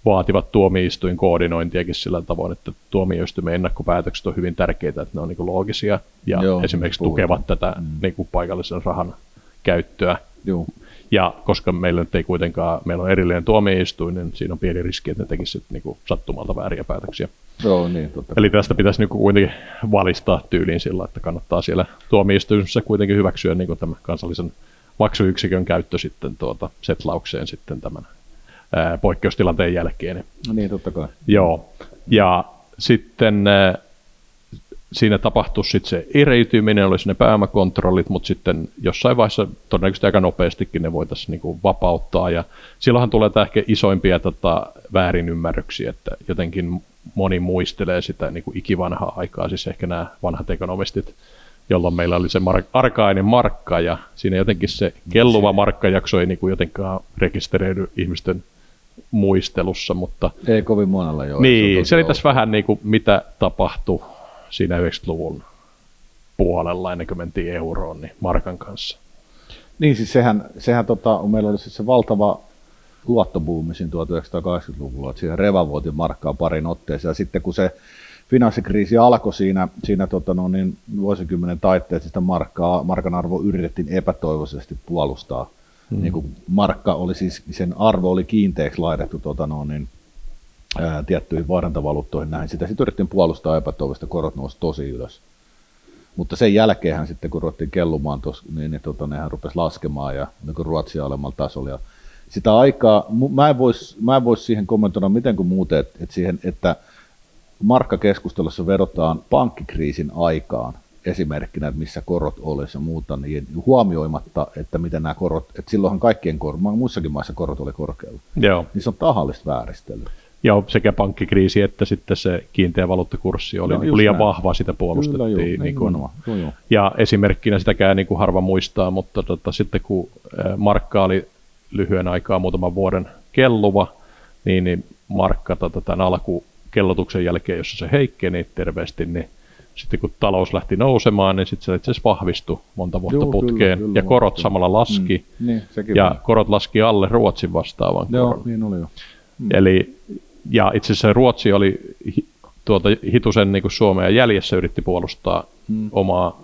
vaativat tuomioistuin koordinointiakin sillä tavoin, että tuomioistuimen ennakkopäätökset on hyvin tärkeitä, että ne on niin kuin loogisia ja Joo, esimerkiksi puhutaan. tukevat tätä mm. niin kuin paikallisen rahan käyttöä. Joo. Ja koska meillä nyt ei kuitenkaan, meillä on erillinen tuomioistuin, niin siinä on pieni riski, että ne tekisivät niin kuin sattumalta vääriä päätöksiä. Joo, niin, totta. Eli tästä pitäisi niin kuin kuitenkin valistaa tyyliin sillä, että kannattaa siellä tuomioistuimessa kuitenkin hyväksyä niin kuin tämä kansallisen maksuyksikön käyttö sitten tuota setlaukseen sitten tämän ää, poikkeustilanteen jälkeen. No niin, totta kai. Joo, ja sitten ää, siinä tapahtuisi sitten se eriytyminen, olisi ne pääomakontrollit, mutta sitten jossain vaiheessa todennäköisesti aika nopeastikin ne voitaisiin niinku vapauttaa. Ja silloinhan tulee tämä ehkä isoimpia tota, väärinymmärryksiä, että jotenkin moni muistelee sitä niinku ikivanhaa aikaa, siis ehkä nämä vanhat ekonomistit jolloin meillä oli se mar- arkainen markka ja siinä jotenkin se kelluva markkajakso ei niin kuin jotenkaan rekisteröidy ihmisten muistelussa, mutta Ei kovin monella joo. niin, se oli tässä vähän niin kuin mitä tapahtui siinä 90-luvun puolella ennen kuin mentiin euroon, niin markan kanssa. Niin, siis sehän, sehän tota, meillä oli siis se valtava luottobuumi siinä 1980-luvulla, että siihen revalvoitiin markkaa parin otteeseen, ja sitten kun se finanssikriisi alkoi siinä, siinä tota, no, niin vuosikymmenen taitteessa sitä markkaa, markan arvo yritettiin epätoivoisesti puolustaa. Mm. Niin kuin markka oli siis, sen arvo oli kiinteäksi laitettu tota, no, niin, ää, tiettyihin vaihdantavaluuttoihin näin. Sitä sitten yritettiin puolustaa epätoivoisesti, korot nousi tosi ylös. Mutta sen jälkeenhän sitten, kun ruvettiin kellumaan, tos, niin, niin tota, nehän rupesi laskemaan ja niin Ruotsia alemmalla tasolla. Ja sitä aikaa, mä en voisi vois siihen kommentoida miten kuin muuten, että, että, siihen, että markkakeskustelussa vedotaan pankkikriisin aikaan esimerkkinä, että missä korot olisi ja muuta, niin huomioimatta, että miten nämä korot, että silloinhan kaikkien korot, muissakin maissa korot oli korkealla. Joo. Niin se on tahallista vääristelyä. Joo, sekä pankkikriisi että sitten se kiinteä valuuttakurssi oli Joo, niin liian näin. vahva, sitä puolustettiin. Kyllä, joo, niin kuin. Joo, joo. ja esimerkkinä sitäkään niin kuin harva muistaa, mutta tota, sitten kun markka oli lyhyen aikaa, muutaman vuoden kelluva, niin, niin markka tota, tämän alkukellotuksen jälkeen, jossa se heikkeni terveesti, niin sitten kun talous lähti nousemaan, niin sitten se itse asiassa vahvistui monta vuotta Joo, kyllä, putkeen, kyllä, ja korot vahvistui. samalla laski, Mm, niin, sekin ja vaan. korot laski alle Ruotsin vastaavan Joo, koron. niin oli jo. Eli, ja itse asiassa Ruotsi oli tuota, hitusen niin Suomea jäljessä yritti puolustaa Mm. omaa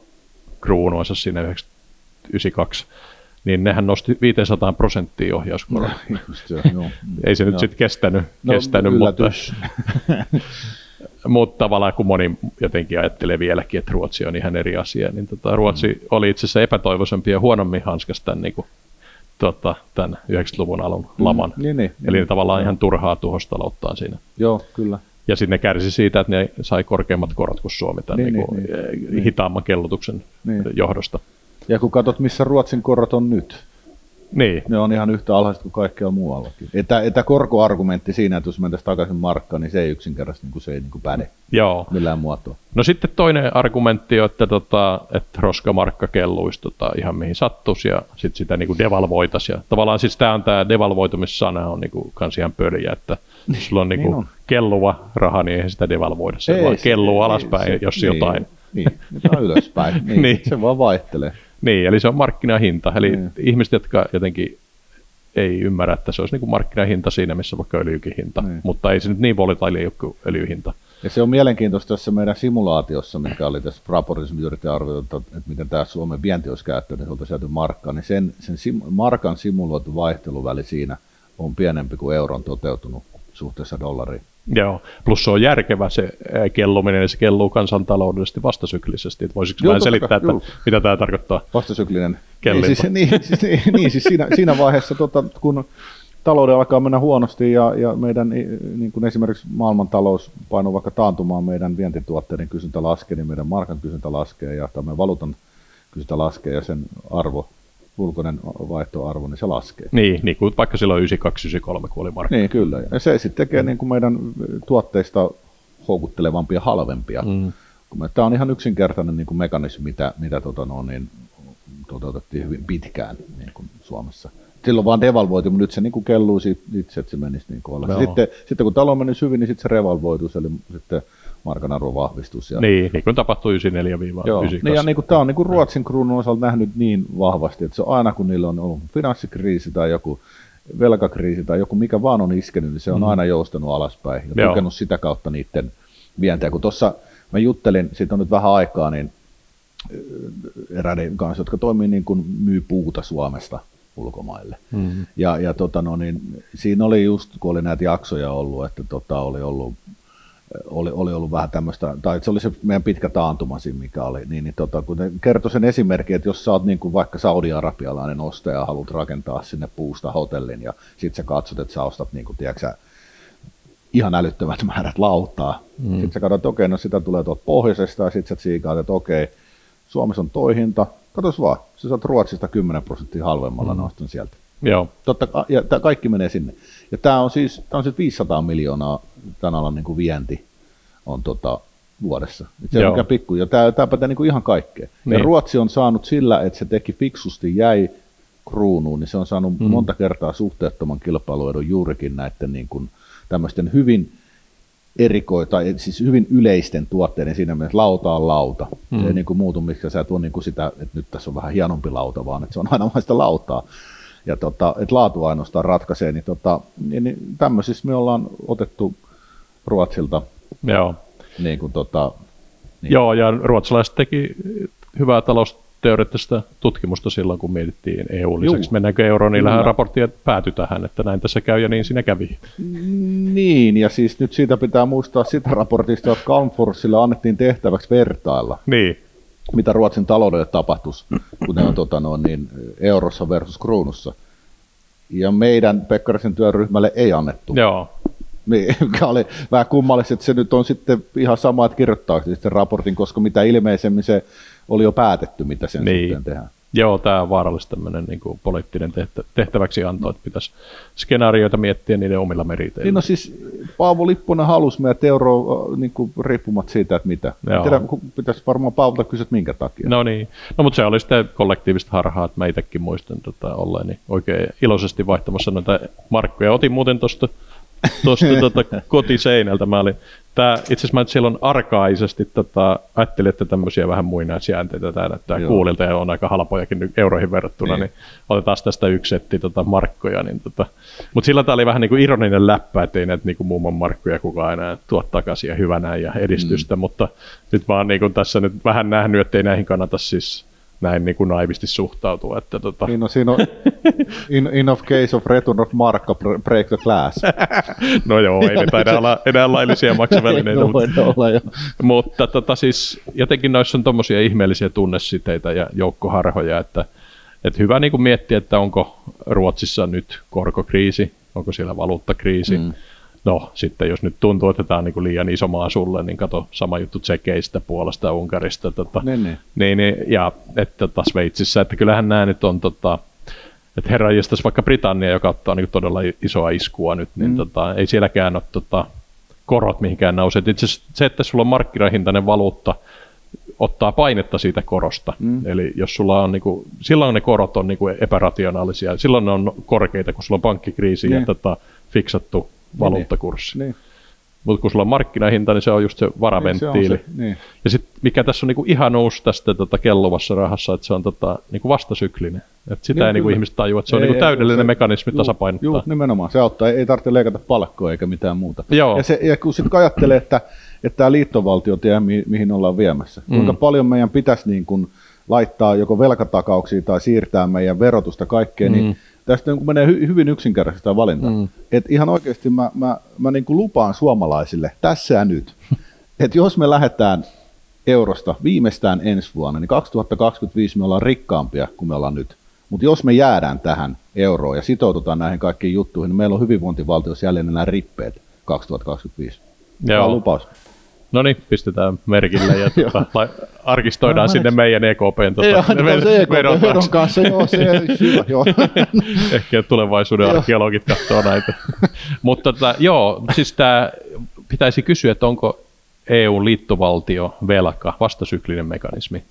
kruunuansa siinä 92, niin nehän nosti 500 prosenttia ohjauskoron. Se, joo. Ei se nyt sitten kestänyt, No, kestänyt mutta, mutta tavallaan kun moni jotenkin ajattelee vieläkin, että Ruotsi on ihan eri asia, niin tota, Ruotsi mm. oli itse asiassa epätoivoisempi ja huonommin hanskas tämän, niin kuin, tota, tämän 90-luvun alun laman. Niin, niin. Eli niin. tavallaan ihan turhaa tuhostalouttaan siinä. Joo, kyllä. Ja sitten ne kärsi siitä, että ne sai korkeammat korot kuin Suomi tämän Niin, niin, niin, niin, niin. hitaamman kellotuksen niin. johdosta. Ja kun katsot, missä Ruotsin korot on nyt, Niin, ne on ihan yhtä alhaiset kuin kaikkialla muuallakin. Että, että korkoargumentti siinä, että jos mentäisiin takaisin markkaan, niin se ei yksinkertaisesti niin kuin, se ei niin kuin päde joo. millään muotoa. No sitten toinen argumentti on, että, tota, että roskamarkka kelluisi tota, ihan mihin sattuisi ja sitten sitä niin devalvoitaisiin. Ja tavallaan siis tämä on tämä devalvoitumissana on niin kuin, kans ihan pöliä, että jos sulla on, niin kuin, Niin on. kelluva raha, niin eihän sitä devalvoida. Se Ei, vaan kelluu ei, alaspäin, se- jos niin, jotain. Niin, jotain ylöspäin. Niin, Niin. niin. Se vaan vaihtelee. Niin, eli se on markkinahinta. Eli Niin. ihmiset, jotka jotenkin ei ymmärrä, että se olisi niin kuin markkinahinta siinä, missä vaikka öljykin hinta. Niin. Mutta ei se nyt niin volatiili ole kuin öljyhinta. Ja se on mielenkiintoista tässä meidän simulaatiossa, mikä oli tässä Raportissa, me yritettiin arvioida, että miten tämä Suomen vienti olisi käyttänyt, niin oltaisiin sieltä markkaa, niin sen, sen sim, markan simuloitu vaihteluväli siinä on pienempi kuin euron toteutunut suhteessa dollariin. Joo, plus se on järkevä se kelluminen, ja se kelluu kansantaloudellisesti vastasyklisesti. Että voisiko Joo, mä totta selittää, että mitä tämä tarkoittaa? Vastasyklinen. Kellimpa. Niin, siis, niin, siis, niin, niin, siis siinä, siinä vaiheessa, tota, kun talouden alkaa mennä huonosti ja, ja meidän niin kuin esimerkiksi maailmantalous painuu vaikka taantumaan, meidän vientituotteiden kysyntä laskee, niin meidän markan kysyntä laskee ja meidän valuutan kysyntä laskee ja sen arvo, ulkoinen vaihtoarvo, niin se laskee. Niin, niin kuin vaikka silloin 92-93, kun oli markka. Niin, kyllä. Ja se sitten tekee niin kuin meidän tuotteista houkuttelevampia halvempia. Mm. Tämä on ihan yksinkertainen niin kuin mekanismi, mitä, mitä tota, no, niin, toteutettiin hyvin pitkään niin kuin Suomessa. Silloin vaan devalvoitiin, mutta nyt se niin kuin kelluu siitä itse, että se menisi niin kuin alas. Joo. Sitten, sitten kun talo meni hyvin, niin sitten se revalvoitus, eli sitten markan arvon vahvistus. Ja, Niin, niin kuin tapahtui 94-98. Joo, niin, ja niin kuin, tämä on niin kuin Ruotsin kruunun osalta nähnyt niin vahvasti, että se on aina kun niillä on ollut finanssikriisi tai joku velkakriisi tai joku mikä vaan on iskenyt, niin se on mm. aina joustanut alaspäin ja Joo. tukenut sitä kautta niiden vientiä. Kun tuossa mä juttelin, siitä on nyt vähän aikaa, niin eräiden kanssa, jotka toimii niin kuin myy puuta Suomesta ulkomaille. Mm. Ja, ja tota no, niin, siinä oli just, kun oli näitä jaksoja ollut, että tota, oli ollut oli, oli ollut vähän tämmöistä, tai se oli se meidän pitkä taantuma siinä, mikä oli, niin, niin tota, kun kertoi sen esimerkin, että jos sä oot niin kuin vaikka saudi-arabialainen ostaja ja haluat rakentaa sinne puusta hotellin, ja sit sä katsot, että sä ostat niin kuin, tiedätkö, ihan älyttömät määrät lautaa. Mm. Sitten sä katsot, että okei, no sitä tulee tuolta pohjoisesta, ja sitten sä tsiikaat, että okei, Suomessa on toi hinta, katos vaan, sä saat Ruotsista 10 prosenttia halvemmalla, mm. nostan sieltä. Joo, Totta, ja kaikki menee sinne. Ja tämä on siis, tää on siis 500 miljoonaa tämän alan niin kuin vienti on tota, vuodessa. Et se on mikä pikku. Ja tämä, tämä pätee niin kuin ihan kaikkea. Niin. Ja Ruotsi on saanut sillä, että se teki fiksusti, jäi kruunuun, niin se on saanut mm. monta kertaa suhteettoman kilpailuedon juurikin näiden niin kuin, tämmöisten hyvin erikoita, siis hyvin yleisten tuotteiden siinä mielessä lauta on lauta. Mm. Se ei niin kuin muutu, miksi sä et ole niin kuin sitä, että nyt tässä on vähän hienompi lauta, vaan että se on aina vain sitä lautaa. Ja tota, että laatu ainoastaan ratkaisee, niin, tota, niin, niin tämmöisissä me ollaan otettu Ruotsilta. Joo. Niin kuin, tota, niin. Joo, ja ruotsalaiset teki hyvää talousteoreettista tutkimusta silloin, kun mietittiin EU lisäksi. Juu. Mennäänkö euroon, niin lähdetään raporttia pääty tähän, että näin tässä käy, ja niin siinä kävi. Niin, ja siis nyt siitä pitää muistaa sitä raportista, että Calmforsille annettiin tehtäväksi vertailla. Niin mitä Ruotsin taloudelle tapahtuisi, kun ne on tota, no, niin, eurossa versus kruunussa. Ja meidän Pekkarisen työryhmälle ei annettu. Joo. Niin, mikä oli vähän kummallista, että se nyt on sitten ihan sama, että kirjoittaa sitten raportin, koska mitä ilmeisemmin se oli jo päätetty, mitä sen niin. suhteen tehdään. Joo, tämä on vaarallista tämmöinen niin kuin poliittinen tehtä, tehtäväksi anto, että pitäisi skenaarioita miettiä niiden omilla meriteillä. Niin no siis Paavo Lipponen halusi meidät euroa niin kuin, riippumatta siitä, että mitä. Tiedä, pitäisi varmaan Paavolta kysyä, että minkä takia. No niin, no mutta se oli sitten kollektiivista harhaa, että mä itsekin muistan tota, olleeni oikein iloisesti vaihtamassa noita markkoja. Otin muuten tuosta tuosta tota, kotiseinältä. Mä olin, tää, itse asiassa mä silloin arkaisesti tota, ajattelin, että tämmöisiä vähän muinaisjäänteitä tää näyttää Joo. kuulilta ja on aika halpojakin euroihin verrattuna, niin, niin otetaan tästä yksi setti tota, markkoja. Niin, tota. Mutta sillä tämä oli vähän niin kuin ironinen läppä, ettei näitä niin kuin mummon markkoja kukaan enää tuo takaisin ja hyvänä ja edistystä, mm. mutta nyt mä oon niin kuin tässä nyt vähän nähnyt, että ei näihin kannata siis näin niin kuin naivisti suhtautua. Että tota. Niin, no, siinä on in, in of case of return of markka, break the glass. no joo, ei ne taida olla enää laillisia maksavälineitä. no, mutta, olla, jo. mutta tota, siis, jotenkin noissa on tuommoisia ihmeellisiä tunnesiteitä ja joukkoharhoja, että, että hyvä niin kuin miettiä, että onko Ruotsissa nyt korkokriisi, onko siellä valuuttakriisi, mm no sitten jos nyt tuntuu, että tämä on niin kuin liian iso maa sulle, niin kato sama juttu Tsekeistä, Puolasta ja Unkarista. Tota, niin, niin. Niin, niin, ja että tota, Sveitsissä, että kyllähän nämä nyt on tota, että herra vaikka Britannia, joka ottaa niin todella isoa iskua nyt, niin mm. tota, ei sielläkään ole tota, korot mihinkään nouse. Itse se, että sulla on markkinahintainen valuutta, ottaa painetta siitä korosta. Mm. Eli jos sulla on, niin kuin, silloin ne korot on niin kuin epärationaalisia, silloin ne on korkeita, kun sulla on pankkikriisi niin. ja tota, fiksattu valuuttakurssi. Niin. Mutta kun sulla on markkinahinta, niin se on just se varaventtiili. Niin, se se, niin. Ja sitten mikä tässä on niinku ihan uusi tästä tota kelluvassa rahassa, että se on tota, niinku vastasyklinen. Et sitä niin, ei niinku ihmiset tajua, että se on ei, niinku täydellinen se, mekanismi juu, tasapainottaa. Joo, nimenomaan. Se auttaa. Ei, ei tarvitse leikata palkkoa eikä mitään muuta. Joo. Ja, se, ja kun sitten ajattelee, että, että tämä liittovaltio tiedä, mi, mihin ollaan viemässä. Mm. Kuinka paljon meidän pitäisi niin kun laittaa joko velkatakauksia tai siirtää meidän verotusta kaikkeen, niin mm. niin tästä niin menee hy, hyvin yksinkertaisesti tämä valinta. Mm. Et ihan oikeasti mä, mä, mä niin kuin lupaan suomalaisille tässä ja nyt, että jos me lähdetään eurosta viimeistään ensi vuonna, niin 2025 me ollaan rikkaampia kuin me ollaan nyt. Mutta jos me jäädään tähän euroon ja sitoututaan näihin kaikkiin juttuihin, niin meillä on hyvinvointivaltiossa jälleen nämä rippeet 2025. Joo. Tämä on lupaus. No niin, pistetään merkille ja tuota, arkistoidaan no, sinne meidän EKPn tuota, joo, ver- se EKP kanssa, joo, se hyvä, joo. Ehkä tulevaisuuden arkeologit katsoo näitä. Mutta tota, joo, siis tämä pitäisi kysyä, että onko EU-liittovaltio velka vastasyklinen mekanismi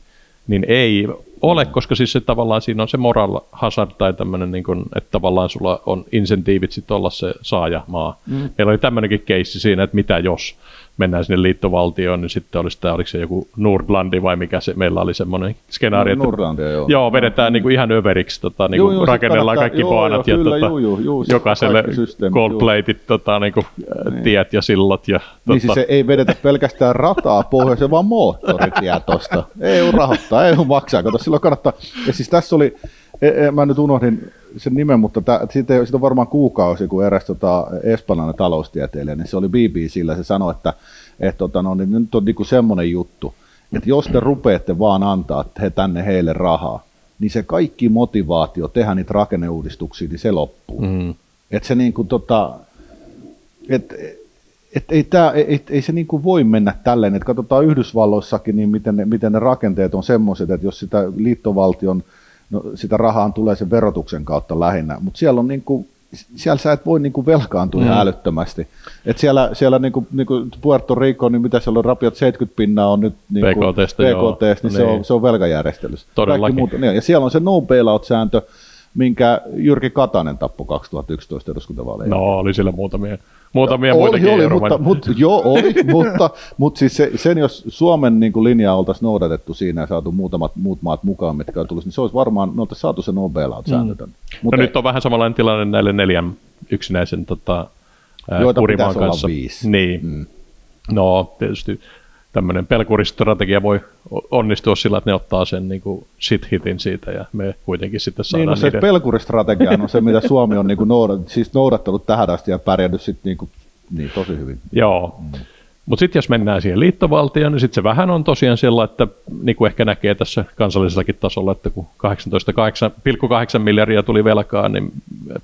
niin ei ole, koska siis se tavallaan siinä on se moral hazard tai tämmöinen, niin kuin, että tavallaan sulla on insentiivit sitten olla se saajamaa. Mm. Meillä oli tämmöinenkin keissi siinä, että mitä jos mennään sinne liittovaltioon, niin sitten olisi tämä, oliko se joku Nordlandi vai mikä se, meillä oli semmoinen skenaario, no, Nordlandia, joo. joo. vedetään niin kuin ihan överiksi, tota, niin kuin joo, rakennellaan kaikki joo, baanat joo, ja kyllä, tota, joo, joo, joo, jokaiselle gold plateit tota, niin kuin, niin. tiet ja sillat. Ja, tota. Niin siis se ei vedetä pelkästään rataa pohjoiseen, vaan moottoritie tuosta. EU rahoittaa, EU maksaa, kato silloin kannattaa. Ja siis tässä oli, e, e, mä nyt unohdin sen nimen, mutta tää, siitä, siitä on varmaan kuukausi, kun eräs tota, espanjalainen taloustieteilijä, niin se oli BBCllä, se sanoi, että et, tota, no, niin nyt on niinku semmoinen juttu, että jos te rupeatte vaan antaa he tänne heille rahaa, niin se kaikki motivaatio tehdä niitä rakenneuudistuksia, niin se loppuu. Mm. Että se niinku tota, et, et ei, tää, ei, ei se niinku voi mennä tälleen, että katsotaan Yhdysvalloissakin, niin miten ne, miten ne rakenteet on semmoiset, että jos sitä liittovaltion, no, sitä rahaa tulee sen verotuksen kautta lähinnä, mutta siellä on niinku siellä sä et voi niinku velkaantua mm. älyttömästi. Et siellä, siellä niinku, niinku Puerto Rico, niin mitä siellä on, rapiat 70 pinnaa on nyt niinku PKTstä, PKT, joo. niin, se, on, Niin. se on velkajärjestelyssä. Todellakin. Kaikki muut- niin, ja siellä on se no bailout-sääntö, minkä Jyrki Katainen tappoi 2011 eduskuntavaaleja. No, oli siellä muutamia, muutamia oli, muitakin oli, mutta, mutta, joo, oli, mutta, mutta siis se, sen, jos Suomen niin kuin linjaa oltaisiin noudatettu siinä ja saatu muutamat muut maat mukaan, mitkä tulisi, niin se olisi varmaan, me oltaisiin saatu se no bailout-sääntö tänne. No Mutta nyt on vähän samanlainen tilanne näille neljän yksinäisen tota, Joita kurimaan pitäisi olla kanssa. viisi. Niin. Mm. No tietysti tämmöinen pelkuristrategia voi onnistua sillä, että ne ottaa sen niin kuin shit-hitin siitä ja me kuitenkin sitten Niin, saadaan no se niiden... pelkuristrategia on se, mitä Suomi on niin kuin noudat, siis noudattanut tähän asti ja pärjännyt sitten niin kuin, niin, tosi hyvin. Joo. Mm. Mutta sitten jos mennään siihen liittovaltioon, niin sitten se vähän on tosiaan sillä, että niin kuin ehkä näkee tässä kansallisellakin tasolla, että kun 18,8 miljardia tuli velkaa, niin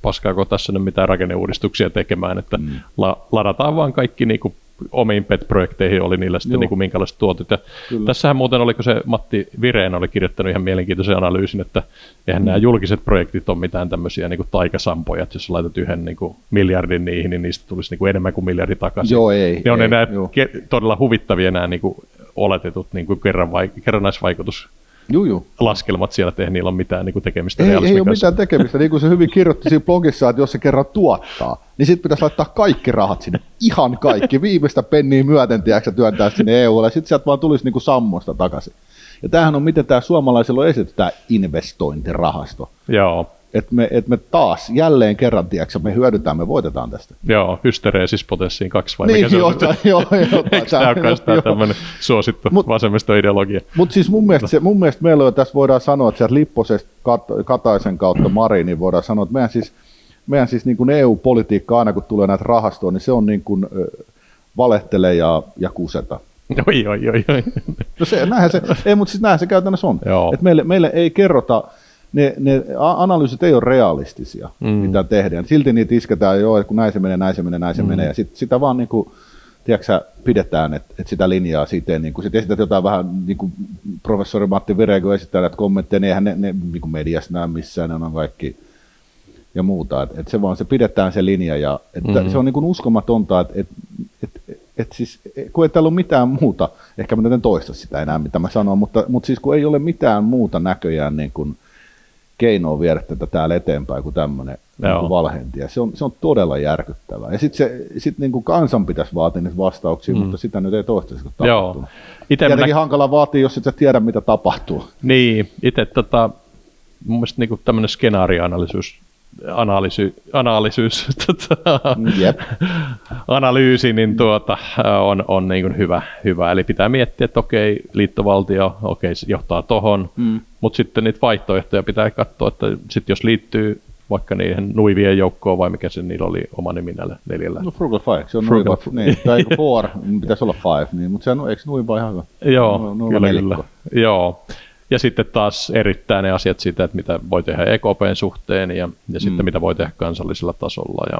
paskaako tässä nyt mitään rakenneuudistuksia tekemään, että mm. la, ladataan vaan kaikki niin kuin omiin PET-projekteihin, oli niillä sitten Joo. niin kuin minkälaiset. Ja Kyllä. tässähän muuten oliko se Matti Vireen oli kirjoittanut ihan mielenkiintoisen analyysin, että eihän Mm. nämä julkiset projektit ole mitään tämmöisiä niin kuin taikasampoja, että jos laitat yhden niin kuin miljardin niihin, niin niistä tulisi niin kuin enemmän kuin miljardi takaisin. Joo, ei. Ne on ei, enää joo. todella huvittavia nämä niin kuin oletetut niin kuin kerran vai- kerrannaisvaikutuslaskelmat Juu, juu. siellä, että eihän niillä ole mitään niin kuin tekemistä Ei, realismin ei ole mitään tekemistä, niin kuin se hyvin kirjoitti siinä blogissa, että jos se kerran tuottaa, niin sitten pitäisi laittaa kaikki rahat sinne, ihan kaikki, viimeistä penniä myöten, tiedätkö, työntää sinne EUlle, ja sitten sieltä vaan tulisi niin kuin sammosta takaisin. Ja tämähän on, miten tämä suomalaisilla on esitetty tämä investointirahasto. Joo, Että me, et me taas jälleen kerran, tiedätkö, me hyödytään, me voitetaan tästä. joo, hystereesis potessiin kaksi vai Niin, mikä se joo, on? joo, joo, tai- Eikö tämä ole myös tämmöinen suosittu Mut- vasemmistoideologia? Mutta siis mun mielestä, se, mun mielestä meillä on, tässä voidaan sanoa, että sieltä Lipposesta Kat- Kataisen kautta Marinin voidaan sanoa, että meidän siis, meidän siis niin kuin EU-politiikka aina kun tulee näitä rahastoja, niin se on niin kuin, valehtele ja, ja kuseta. Oi, oi, oi, oi. No se, näinhän se, ei, mutta siis näinhän se käytännössä on. Joo. Et meille, meille ei kerrota, ne, ne analyysit ei ole realistisia, Mm. mitä tehdään. Silti niitä isketään jo, että kun näin se menee, näin se menee, näin se mm. menee. Ja sit, sitä vaan niin kuin, tiedätkö, pidetään, että, että sitä linjaa siten, niin kun sit esität jotain vähän, niin kuin professori Matti Virego esittää näitä kommentteja, niin eihän ne, ne niin kuin mediassa näe missään, ne on kaikki ja muuta. Et, et se vaan se pidetään se linja ja että Mhm. mm. se on niin kuin uskomatonta, että et, et, et, et siis, kun ei täällä ole mitään muuta, ehkä mä nyt en toista sitä enää, mitä mä sanon, mutta, mutta siis kun ei ole mitään muuta näköjään niin kuin keinoa viedä tätä täällä eteenpäin kuin tämmöinen niin Joo. valhentia. Se on, se on todella järkyttävää. Ja sitten sit niin kuin kansan pitäisi vaatia niitä vastauksia, mm. mutta sitä nyt ei toistaiseksi Joo. tapahtunut. Mä Tietenkin hankala vaatii, jos et sä tiedä, mitä tapahtuu. Niin, itse tota, mun mielestä niinku tämmöinen skenaarioanalyysi, analyysi, analyysi, tota, Jep. analyysi niin tuota, on, on niin kuin hyvä, hyvä. Eli pitää miettiä, että okei, liittovaltio, okei, johtaa tohon, Mm. mutta sitten niitä vaihtoehtoja pitää katsoa, että sitten jos liittyy vaikka niihin nuivien joukkoon, vai mikä se niillä oli oma nimi näillä neljällä. No Frugal Five, se on Frugal Frugal, niin, tai Four, pitäisi olla Five, niin, mutta se on, eikö Nuiva ihan hyvä? Joo, No, kyllä, nelikko. kyllä. Joo. Ja sitten taas erittää ne asiat siitä, että mitä voi tehdä EKPn suhteen ja, ja sitten Mm. mitä voi tehdä kansallisella tasolla. Ja...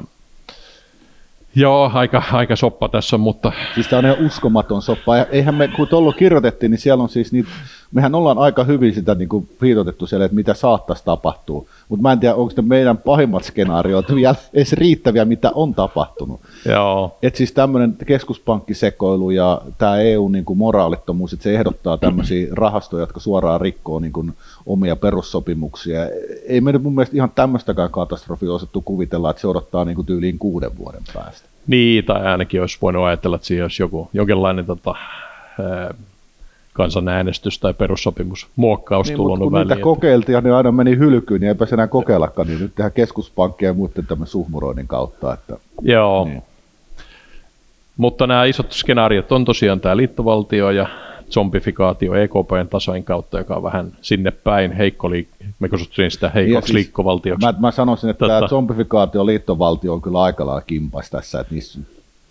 Joo, aika, aika soppa tässä on, mutta Siis tämä on ihan uskomaton soppa. Ja eihän me, kun tuolla kirjoitettiin, niin siellä on siis niitä, mehän ollaan aika hyvin sitä niin kuin viitotettu siellä, että mitä saattaisi tapahtua. Mutta mä en tiedä, onko ne meidän pahimmat skenaariot vielä edes riittäviä, mitä on tapahtunut. joo, Et siis tämmöinen keskuspankkisekoilu ja tämä EU niin kuin moraalittomuus, että se ehdottaa tämmöisiä rahastoja, jotka suoraan rikkoo niin kuin omia perussopimuksia. Ei me nyt mun mielestä ihan tämmöistäkään katastrofia osattu kuvitella, että se odottaa niin kuin tyyliin kuuden vuoden päästä. niin, tai ainakin olisi voinut ajatella, että siihen olisi joku, jonkinlainen tota, kansanäänestys tai perussopimusmuokkaus Niin, tullut kun niitä väliin. kokeiltiin ja ne aina meni hylkyyn, niin eipä se enää kokeillakaan, niin nyt tehdään keskuspankkia ja muiden tämän suhmuroinnin kautta. Että, Joo, niin. Mutta nämä isot skenaariot on tosiaan tämä liittovaltio ja zombifikaatio EKPn tasoin kautta, joka on vähän sinne päin heikko liik- me kutsuttiin sitä heikoksi Ja siis liikkovaltioksi. Mä, mä sanoisin, että Totta. tämä zombifikaatio liittovaltio on kyllä aika lailla kimpas tässä, että niissä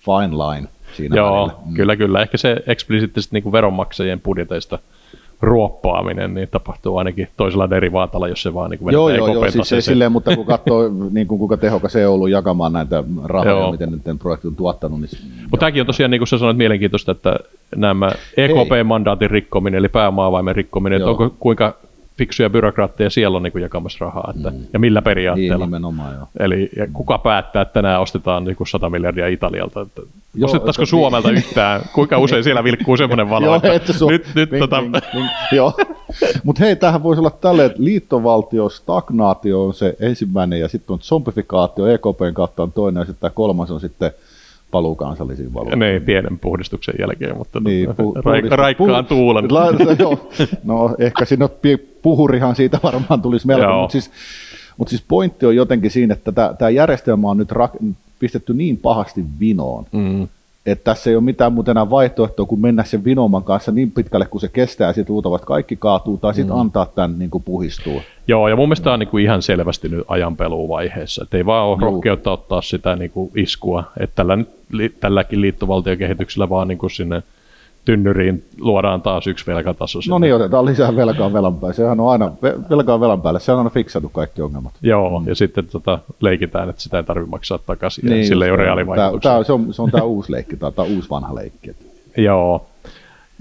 fine line siinä Joo, välillä. Mm. kyllä, kyllä. Ehkä se eksplisiittisesti niin veronmaksajien budjeteista ruoppaaminen niin tapahtuu ainakin toisella derivaatalla, jos se vaan niin kuin Joo, joo, joo, siis taseeseen. silleen, mutta kun katsoo, niin kuin kuinka tehokas se on ollut jakamaan näitä rahoja, Joo. miten nyt projekti on tuottanut, niin Mutta tämäkin on tosiaan, niin kuin sä sanoit, mielenkiintoista, että nämä EKP-mandaatin rikkominen, eli pääomaavaimen rikkominen, että onko, kuinka fiksuja byrokraatteja siellä on niin kuin jakamassa rahaa, että, mm. ja millä periaatteella. Niin, nimenomaan joo. Eli ja kuka päättää, että tänään ostetaan niin kuin 100 miljardia Italialta, että Joo, ostettaisiko että, Suomelta niin. yhtään, kuinka usein siellä vilkkuu semmoinen valo, joo, että su- nyt, nyt ming, tota... ming, ming, joo. Mutta hei, tähän voisi olla tälle, että liittovaltio, stagnaatio on se ensimmäinen, ja sitten on zombifikaatio, EKPn kautta on toinen, ja sitten tämä kolmas on sitten paluu kansallisiin valuuttiin. Niin, pienen puhdistuksen jälkeen, mutta niin, pu- raik- raikkaan pu- tuulen. La- joo. No ehkä sinne puhurihan siitä varmaan tulisi melko, mutta siis, mut siis pointti on jotenkin siinä, että tämä järjestelmä on nyt rak- pistetty niin pahasti vinoon, mm että tässä ei ole mitään muuta enää vaihtoehtoa kuin mennä sen vinoman kanssa niin pitkälle kuin se kestää ja sitten luultavasti kaikki kaatuu tai sitten mm. antaa tämän niin kuin puhistua. Joo, ja mun mielestä tämä on niin kuin ihan selvästi nyt ajanpeluvaiheessa, että ei vaan ole Juu. rohkeutta ottaa sitä niin kuin iskua, että tällä, tälläkin liittovaltiokehityksellä vaan niin kuin sinne tynnyriin luodaan taas yksi velkataso. No niin, otetaan lisää velkaa velan päälle. Sehän on aina, velkaa velan päälle, se on aina fiksattu kaikki ongelmat. Joo, mm. ja sitten tota, leikitään, että sitä ei tarvitse maksaa takaisin, niin, sillä ei ole reaalivaikutuksia. Tämä, se, on, se on tämä uusi leikki, tämä on uusi vanha leikki. Joo,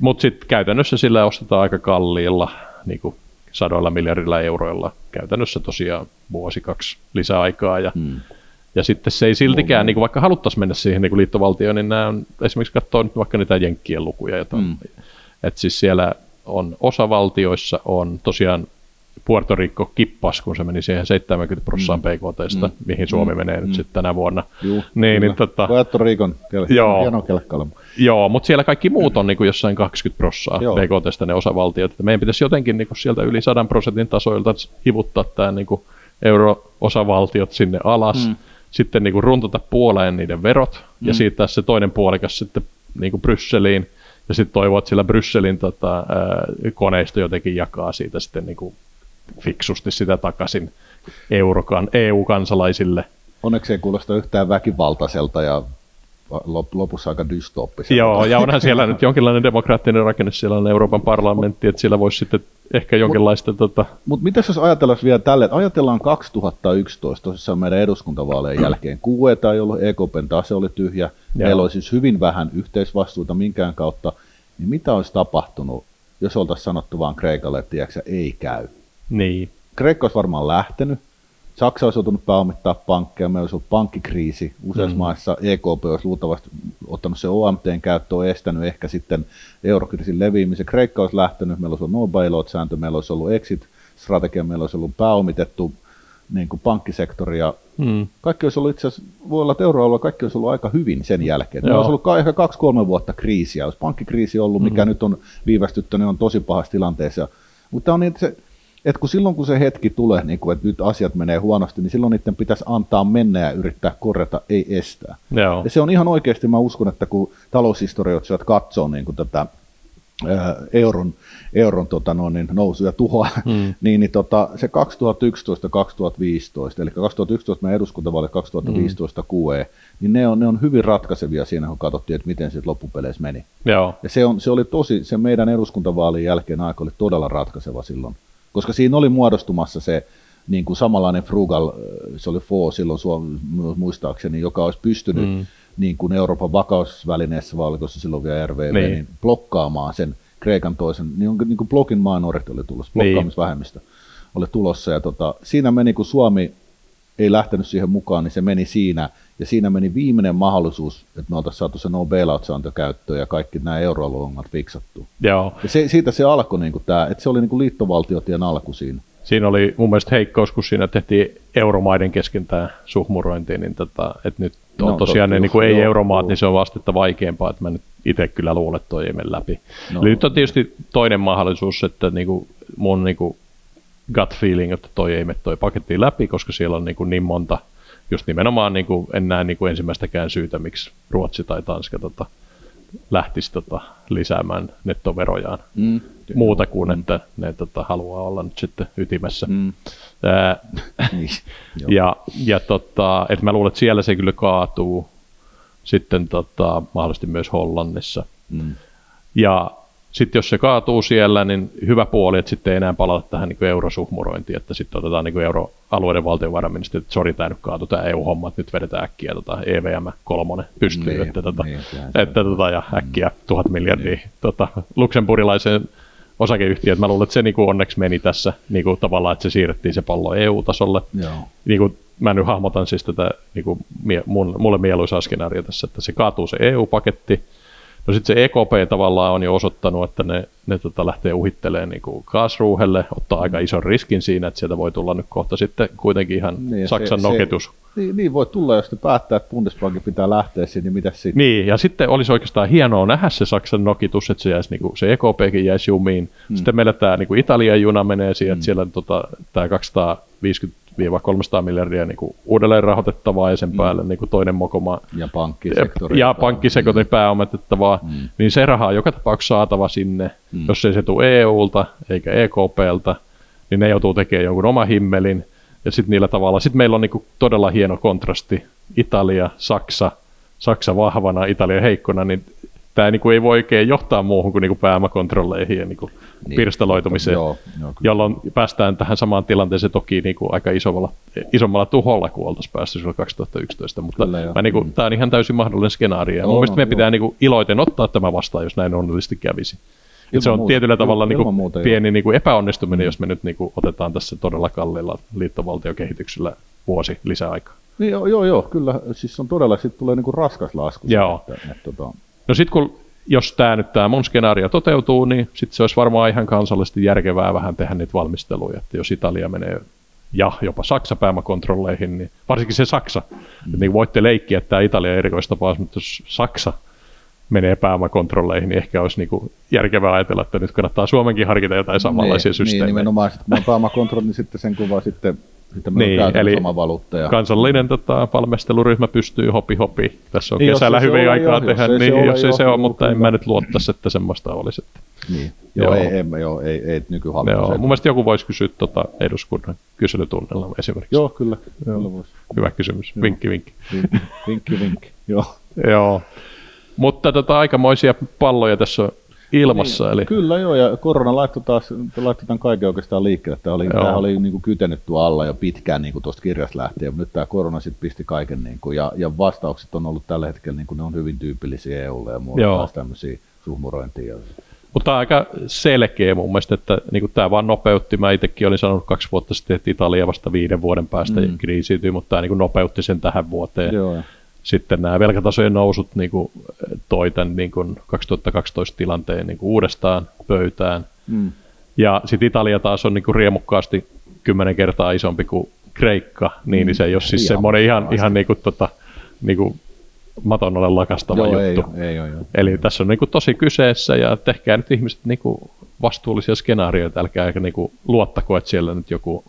mutta sitten käytännössä sillä ostetaan aika kalliilla, niin kuin sadoilla miljardilla euroilla, käytännössä tosiaan vuosi, kaksi lisäaikaa, ja mm ja sitten se ei siltikään, niin kuin vaikka haluttaisiin mennä siihen niin kuin liittovaltioon, niin nämä on, esimerkiksi katsoa nyt vaikka niitä jenkkien lukuja, jota, mm. että siis siellä on osavaltioissa on tosiaan Puerto Rico kippas, kun se meni siihen 70 prosenttia mm. PKTstä, mm. mihin Suomi mm. menee nyt mm. sitten tänä vuonna. Juh, niin, niin, tota, Puerto Ricon joo, hieno Joo, mutta siellä kaikki muut on niin kuin jossain 20 prosenttia PKTstä ne osavaltiot. Että meidän pitäisi jotenkin niin kuin sieltä yli 100 prosentin tasoilta hivuttaa tämä niin kuin euro-osavaltiot sinne alas. Mm sitten niin kuin runtata puoleen niiden verot mm. ja siirtää se toinen puolikas sitten niin kuin Brysseliin ja sitten toivoa, että sillä Brysselin tota, koneisto jotenkin jakaa siitä sitten niin kuin fiksusti sitä takaisin eurokan, EU-kansalaisille. Onneksi ei kuulosta yhtään väkivaltaiselta ja lopussa aika dystooppiselta. Joo, ja onhan siellä nyt jonkinlainen demokraattinen rakenne, siellä on Euroopan parlamentti, että siellä voisi sitten ehkä jonkinlaista... Mut, tota... Mutta mitä jos ajatellaan vielä tälle, että ajatellaan 2011, tosissaan meidän eduskuntavaalejen jälkeen, QE ei ollut, EKPn tase oli tyhjä, Joo. meillä oli siis hyvin vähän yhteisvastuuta minkään kautta, niin mitä olisi tapahtunut, jos oltaisiin sanottu vaan Kreikalle, että tiedätkö, ei käy? Niin. Kreikka olisi varmaan lähtenyt, Saksa olisi joutunut pääomittaa pankkeja, meillä olisi ollut pankkikriisi. Useissa mm. maissa EKP olisi luultavasti ottanut se OMTn käyttöön, estänyt ehkä sitten eurokriisin leviämisen. Kreikka olisi lähtenyt, meillä olisi ollut no bailout-sääntö, meillä olisi ollut exit-strategia, meillä olisi ollut pääomitettu niin kuin pankkisektoria. Mm. Kaikki olisi ollut itse asiassa, voi olla, että euroalueella kaikki olisi ollut aika hyvin sen jälkeen. Meillä olisi ollut ehkä kaksi-kolme vuotta kriisiä. Olisi pankkikriisi ollut, mikä mm. nyt on viivästyttänyt, on tosi pahassa tilanteessa. Mutta on niin, että se, että kun silloin kun se hetki tulee, niin kuin, että nyt asiat menee huonosti, niin silloin niiden pitäisi antaa mennä ja yrittää korjata, ei estää. Joo. Ja se on ihan oikeasti, mä uskon, että kun taloushistorioitsijat katsoo niin kuin tätä ää, euron, euron tota noin, niin nousu ja tuhoa, hmm. niin, niin tota, se 2011-2015, eli 2011 meidän eduskuntavaalit 2015 hmm. QE, niin ne on, ne on hyvin ratkaisevia siinä, kun katsottiin, että miten se loppupeleissä meni. Joo. Ja se, on, se oli tosi, se meidän eduskuntavaalin jälkeen aika oli todella ratkaiseva silloin koska siinä oli muodostumassa se niin kuin samanlainen frugal, se oli FO silloin Suomi, muistaakseni, joka olisi pystynyt mm. niin kuin Euroopan vakausvälineessä, vai oliko se silloin vielä RVV, niin. niin blokkaamaan sen Kreikan toisen, niin, niin kuin blogin minority oli tulossa, niin. blokkaamisvähemmistö niin. oli tulossa, ja tota, siinä meni, kun Suomi ei lähtenyt siihen mukaan, niin se meni siinä, ja siinä meni viimeinen mahdollisuus, että me oltaisiin saatu se no bailout-sääntö käyttöön ja kaikki nämä euroalueongelmat fiksattu. Joo. Ja se, siitä se alkoi, niin kuin tämä, että se oli niin kuin liittovaltiotien alku siinä. Siinä oli mun mielestä heikkous, kun siinä tehtiin euromaiden kesken tämä suhmurointi, niin tota, että nyt on no, tosiaan ne niin kuin ei-euromaat, joo. niin se on vastetta vaikeampaa, että mä nyt itse kyllä luulen, että toi ei mene läpi. No. Eli nyt on tietysti toinen mahdollisuus, että niin kuin mun niin kuin gut feeling, että toi ei mene toi paketti läpi, koska siellä on niin, kuin niin monta just nimenomaan niin kuin, en näe niin kuin ensimmäistäkään syytä, miksi Ruotsi tai Tanska tota, lähtisi tota, lisäämään nettoverojaan. Mm. Muuta kuin, mm. että ne tota, haluaa olla nyt sitten ytimessä. Mm. Ää, niin, ja ja tota, et mä luulen, että siellä se kyllä kaatuu sitten tota, mahdollisesti myös Hollannissa. Mm. Ja sitten jos se kaatuu siellä, niin hyvä puoli, että sitten ei enää palata tähän niin eurosuhmurointiin, että sitten otetaan niin euroalueiden valtiovarainministeri, että sori, tämä nyt kaatui tämä EU-homma, että nyt vedetään äkkiä tota EVM kolmonen pystyy, niin, että, tota, niin, että, tota, ja äkkiä tuhat miljardia mm. tota, luksemburilaiseen osakeyhtiöt. Mä luulen, että se niin onneksi meni tässä niin tavallaan, että se siirrettiin se pallo EU-tasolle. Joo. Niin kuin, mä nyt hahmotan siis tätä niin kuin mie- mun, mulle mieluisaa skenaario tässä, että se kaatuu se EU-paketti, No sitten se EKP tavallaan on jo osoittanut, että ne, ne tota lähtee uhittelemaan niin kuin kaasruuhelle, ottaa aika ison riskin siinä, että sieltä voi tulla nyt kohta sitten kuitenkin ihan Niin, Saksan se- noketus. Se, niin, niin, voi tulla, jos ne päättää, että Bundesbankin pitää lähteä sinne, niin mitä sitten? Niin, ja sitten olisi oikeastaan hienoa nähdä se Saksan nokitus, että se, jäisi, niin kuin, se EKPkin jäisi jumiin. Mm. Sitten meillä tämä niin Italian juna menee siihen, että siellä tota, tämä 250-300 miljardia niin kuin uudelleen rahoitettavaa ja sen päälle niin kuin toinen mokoma Ja pankkisektori. ja pankkisektori pääometettavaa, mm. niin se raha on joka tapauksessa saatava sinne. Mm. Jos ei se tule EUlta eikä EKPltä, niin ne joutuu tekemään jonkun oma himmelin. Ja sitten niillä tavalla, sitten meillä on niinku todella hieno kontrasti, Italia, Saksa, Saksa vahvana, Italia heikkona, niin tämä niinku ei voi oikein johtaa muuhun kuin niinku pääomakontrolleihin ja niinku niin, pirstaloitumiseen, Joo, joo, kyllä. jolloin päästään tähän samaan tilanteeseen toki niinku aika isommalla, isommalla tuholla kuin oltaisiin päästy silloin 2011, mutta Kyllä, mä niinku, tämä on ihan täysin mahdollinen skenaario. Ja mun On, mielestä on, meidän joo. pitää niinku iloiten ottaa tämä vastaan, jos näin onnellisesti kävisi. Et se Ilman on muuta. tietyllä tavalla niinku ilman muuta, pieni niinku epäonnistuminen, jos me nyt niinku otetaan tässä todella kalliilla liittovaltiokehityksellä vuosi lisäaikaa. Niin, joo, joo, joo, kyllä. Siis on todella, sitten tulee niinku raskas lasku. Joo. Että, että, tota, No sitten kun, jos tämä nyt tämä mun skenaario toteutuu, niin sitten se olisi varmaan ihan kansallisesti järkevää vähän tehdä niitä valmisteluja, että jos Italia menee ja jopa Saksa pääomakontrolleihin, niin varsinkin se Saksa, mm. että niin voitte leikkiä, että tämä Italia erikoistapaus, mutta jos Saksa menee pääomakontrolleihin, niin ehkä olisi niinku järkevää ajatella, että nyt kannattaa Suomenkin harkita jotain samanlaisia niin, systeemejä. Niin, nimenomaan, sitten kun on pääomakontrolli, niin sitten sen kuva sitten, sitten Niin, eli oma valuutta. Ja, Kansallinen tota, valmisteluryhmä pystyy hopi hopi. Tässä on Niin, kesällä se hyvin aikaa jo, tehdä, jos ei se niin ole jos ei se ole, joo, mutta en kyllä. mä nyt luottaisi, että semmoista olisi. Että. niin. Joo, Joo. ei, ei, joo, ei, ei nykyhallitus. Joo, mun mielestä joku voisi kysyä tota eduskunnan kyselytunnilla esimerkiksi. Joo, kyllä. kyllä voisi. Hyvä kysymys. Vinkki, vinkki. Vinkki, vinkki, vinkki. Joo. Joo. Mutta tota, aikamoisia palloja tässä on ilmassa. Niin, eli Kyllä joo, ja korona laittoi taas laittoi tämän kaiken oikeastaan liikkeelle. Tämä oli, Joo. tämä oli niin kuin kytenyt tuo alla jo pitkään niin kuin tuosta kirjasta lähtien, mutta nyt tämä korona sitten pisti kaiken, niin kuin, ja, ja vastaukset on ollut tällä hetkellä, niin kuin ne on hyvin tyypillisiä EUlle ja muualla Joo. taas tämmöisiä suhmurointia. Mutta tämä on aika selkeä mun mielestä, että niin tämä vaan nopeutti. Mä itsekin olin sanonut kaksi vuotta sitten, että Italia vasta viiden vuoden päästä mm. kriisiytyy, mutta tämä niin nopeutti sen tähän vuoteen. Joo, Sitten nämä velkatasojen nousut niin kuin, toi tämän niin kuin 2012 tilanteen niin kuin uudestaan pöytään. Mm. Ja sitten Italia taas on niin kuin riemukkaasti kymmenen kertaa isompi kuin Kreikka, niin, niin se ei ole siis Ihan semmoinen ihan, ihan niin kuin, tota, niin kuin maton alle lakastava joo, ei, juttu. ole, ei, ole, joo. Eli tässä on niin kuin tosi kyseessä ja tehkää nyt ihmiset niin kuin vastuullisia skenaarioita, älkää niin kuin luottako, että siellä nyt joku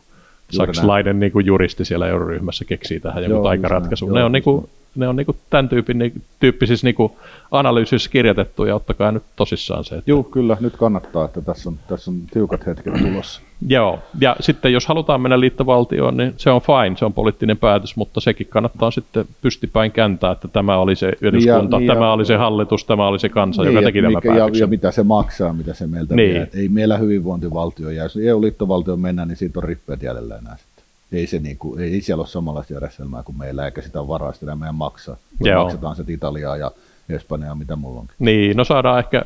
Juuri saksalainen niin kuin juristi siellä euroryhmässä keksii tähän joku Joo, näin. Ne Joo, on, niin kuin, ne on niin kuin tämän tyypin, niin, tyyppisissä niin kuin analyysissä kirjoitettu ja ottakaa nyt tosissaan se. Että Joo, kyllä, nyt kannattaa, että tässä on, tässä on tiukat hetket tulossa. Joo, ja sitten jos halutaan mennä liittovaltioon, niin se on fine, se on poliittinen päätös, mutta sekin kannattaa sitten pystipäin kääntää, että tämä oli se eduskunta, niin ja- tämä oli se hallitus, tämä oli se kansa, Niin, joka ja teki tämän mikä- ja, päätöksen. ja mitä se maksaa, mitä se meiltä Niin. vie. Ei meillä hyvinvointivaltio jää. Jos EU-liittovaltioon mennään, niin siitä on rippeet jäljellä enää. Ei, se niinku, ei siellä ole samanlaista järjestelmää kuin meillä, eikä sitä varaa sitä meidän maksaa. Me Joo. maksetaan se Italiaa ja Espanjaa, mitä mulla onkin. Niin, no saadaan ehkä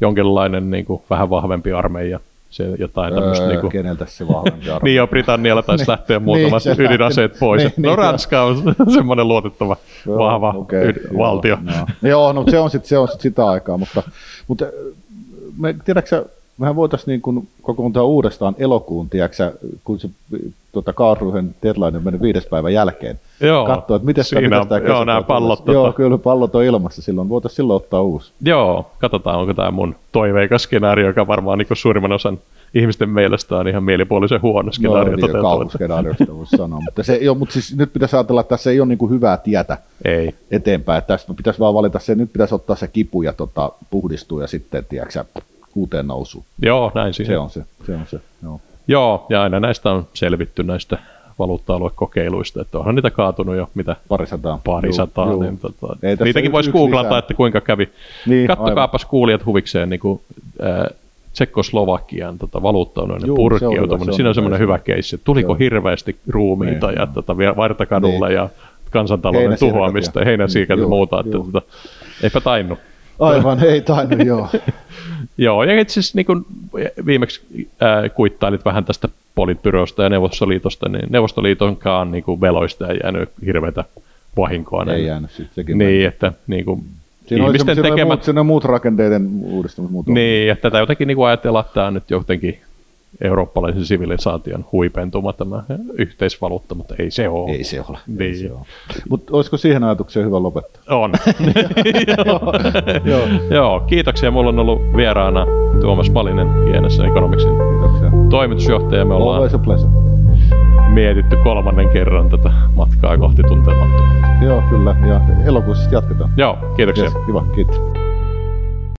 jonkinlainen niin kuin, vähän vahvempi armeija, se jotain tämmöistä. Öö, niin kuin, keneltä se vahvempi arvo? niin jo Britannialla taisi Niin. lähteä muutamat Niin, se ydinaseet lähti. pois. Niin, no niin, Ranska on semmoinen luotettava, Joo, vahva okei, yd- joo, valtio. Joo, joo no se on sitten se on sit sitä aikaa, mutta, mutta me, tiedätkö, mehän voitaisiin niin kuin kokoontua uudestaan elokuun, tiedätkö, sä, kun se tota, Kaarluhen deadline on mennyt viides päivän jälkeen. Joo, Katsoa, että miten siinä on- tämä joo, nämä pallot, Joo, tota- kyllä pallot on ilmassa silloin. Voitaisiin silloin ottaa uusi. Joo, katsotaan, onko tämä mun toiveikas skenaario, joka varmaan niin suurimman osan ihmisten mielestä on ihan mielipuolisen huono skenaario niin, toteutua. kauhuskenaariosta voisi sanoa. Mutta, se, joo, mutta siis nyt pitäisi ajatella, että tässä ei ole niin kuin hyvää tietä Ei. eteenpäin. Että Tästä pitäisi vaan valita se, nyt pitäisi ottaa se kipu ja tota, puhdistua ja sitten, tiedätkö, uuteen nousuun. Joo, näin siihen. Se on se, se on se, joo. Joo, ja aina näistä on selvitty näistä valuutta-aluekokeiluista, että onhan niitä kaatunut jo mitä Parisataa. parisataa, Juu, niin juu. tota, Ei niitäkin voisi googlata, lisää. että kuinka kävi. Niin, Kattokaapas kuulijat huvikseen niin kuin, äh, Tsekkoslovakian tota, valuuttaunionin Juu, se Siinä on semmoinen hyvä keissi. Tuliko se hirveästi ruumiita Niin, ja tota, vartakadulle Niin. ja kansantalouden tuhoamista, ja- heinäsiikat ja muuta. Että, tota, eipä tainnut. Aivan, ei tainnut, joo. Joo, ja itse asiassa niin kun viimeksi ää, kuittailit vähän tästä politbyrosta ja Neuvostoliitosta, niin Neuvostoliitonkaan niin kuin veloista ei jäänyt hirveätä vahinkoa. Ei näille. jäänyt sitten sekin. Niin, että niin kuin, Siinä oli ihmisten semmoisia tekemät... muut, siinä on muut rakenteiden uudistamista. Muut Niin, että tätä jotenkin niin kuin ajatella, että tämä on nyt jotenkin eurooppalaisen sivilisaation huipentuma tämä yhteisvaluutta, mutta ei se ole. Ei se ole. Niin. Ei se ole. Mutta olisiko siihen ajatukseen hyvä lopettaa? On. Joo. Joo. Joo, kiitoksia. Mulla on ollut vieraana Tuomas Palinen Hienessä Economicsin Kiitoksia. toimitusjohtaja. Me ollaan Always a pleasure. mietitty kolmannen kerran tätä matkaa kohti tuntemattomuutta. Joo, kyllä. Ja elokuussa jatketaan. Joo, kiitoksia. Yes, kiva, kiitos.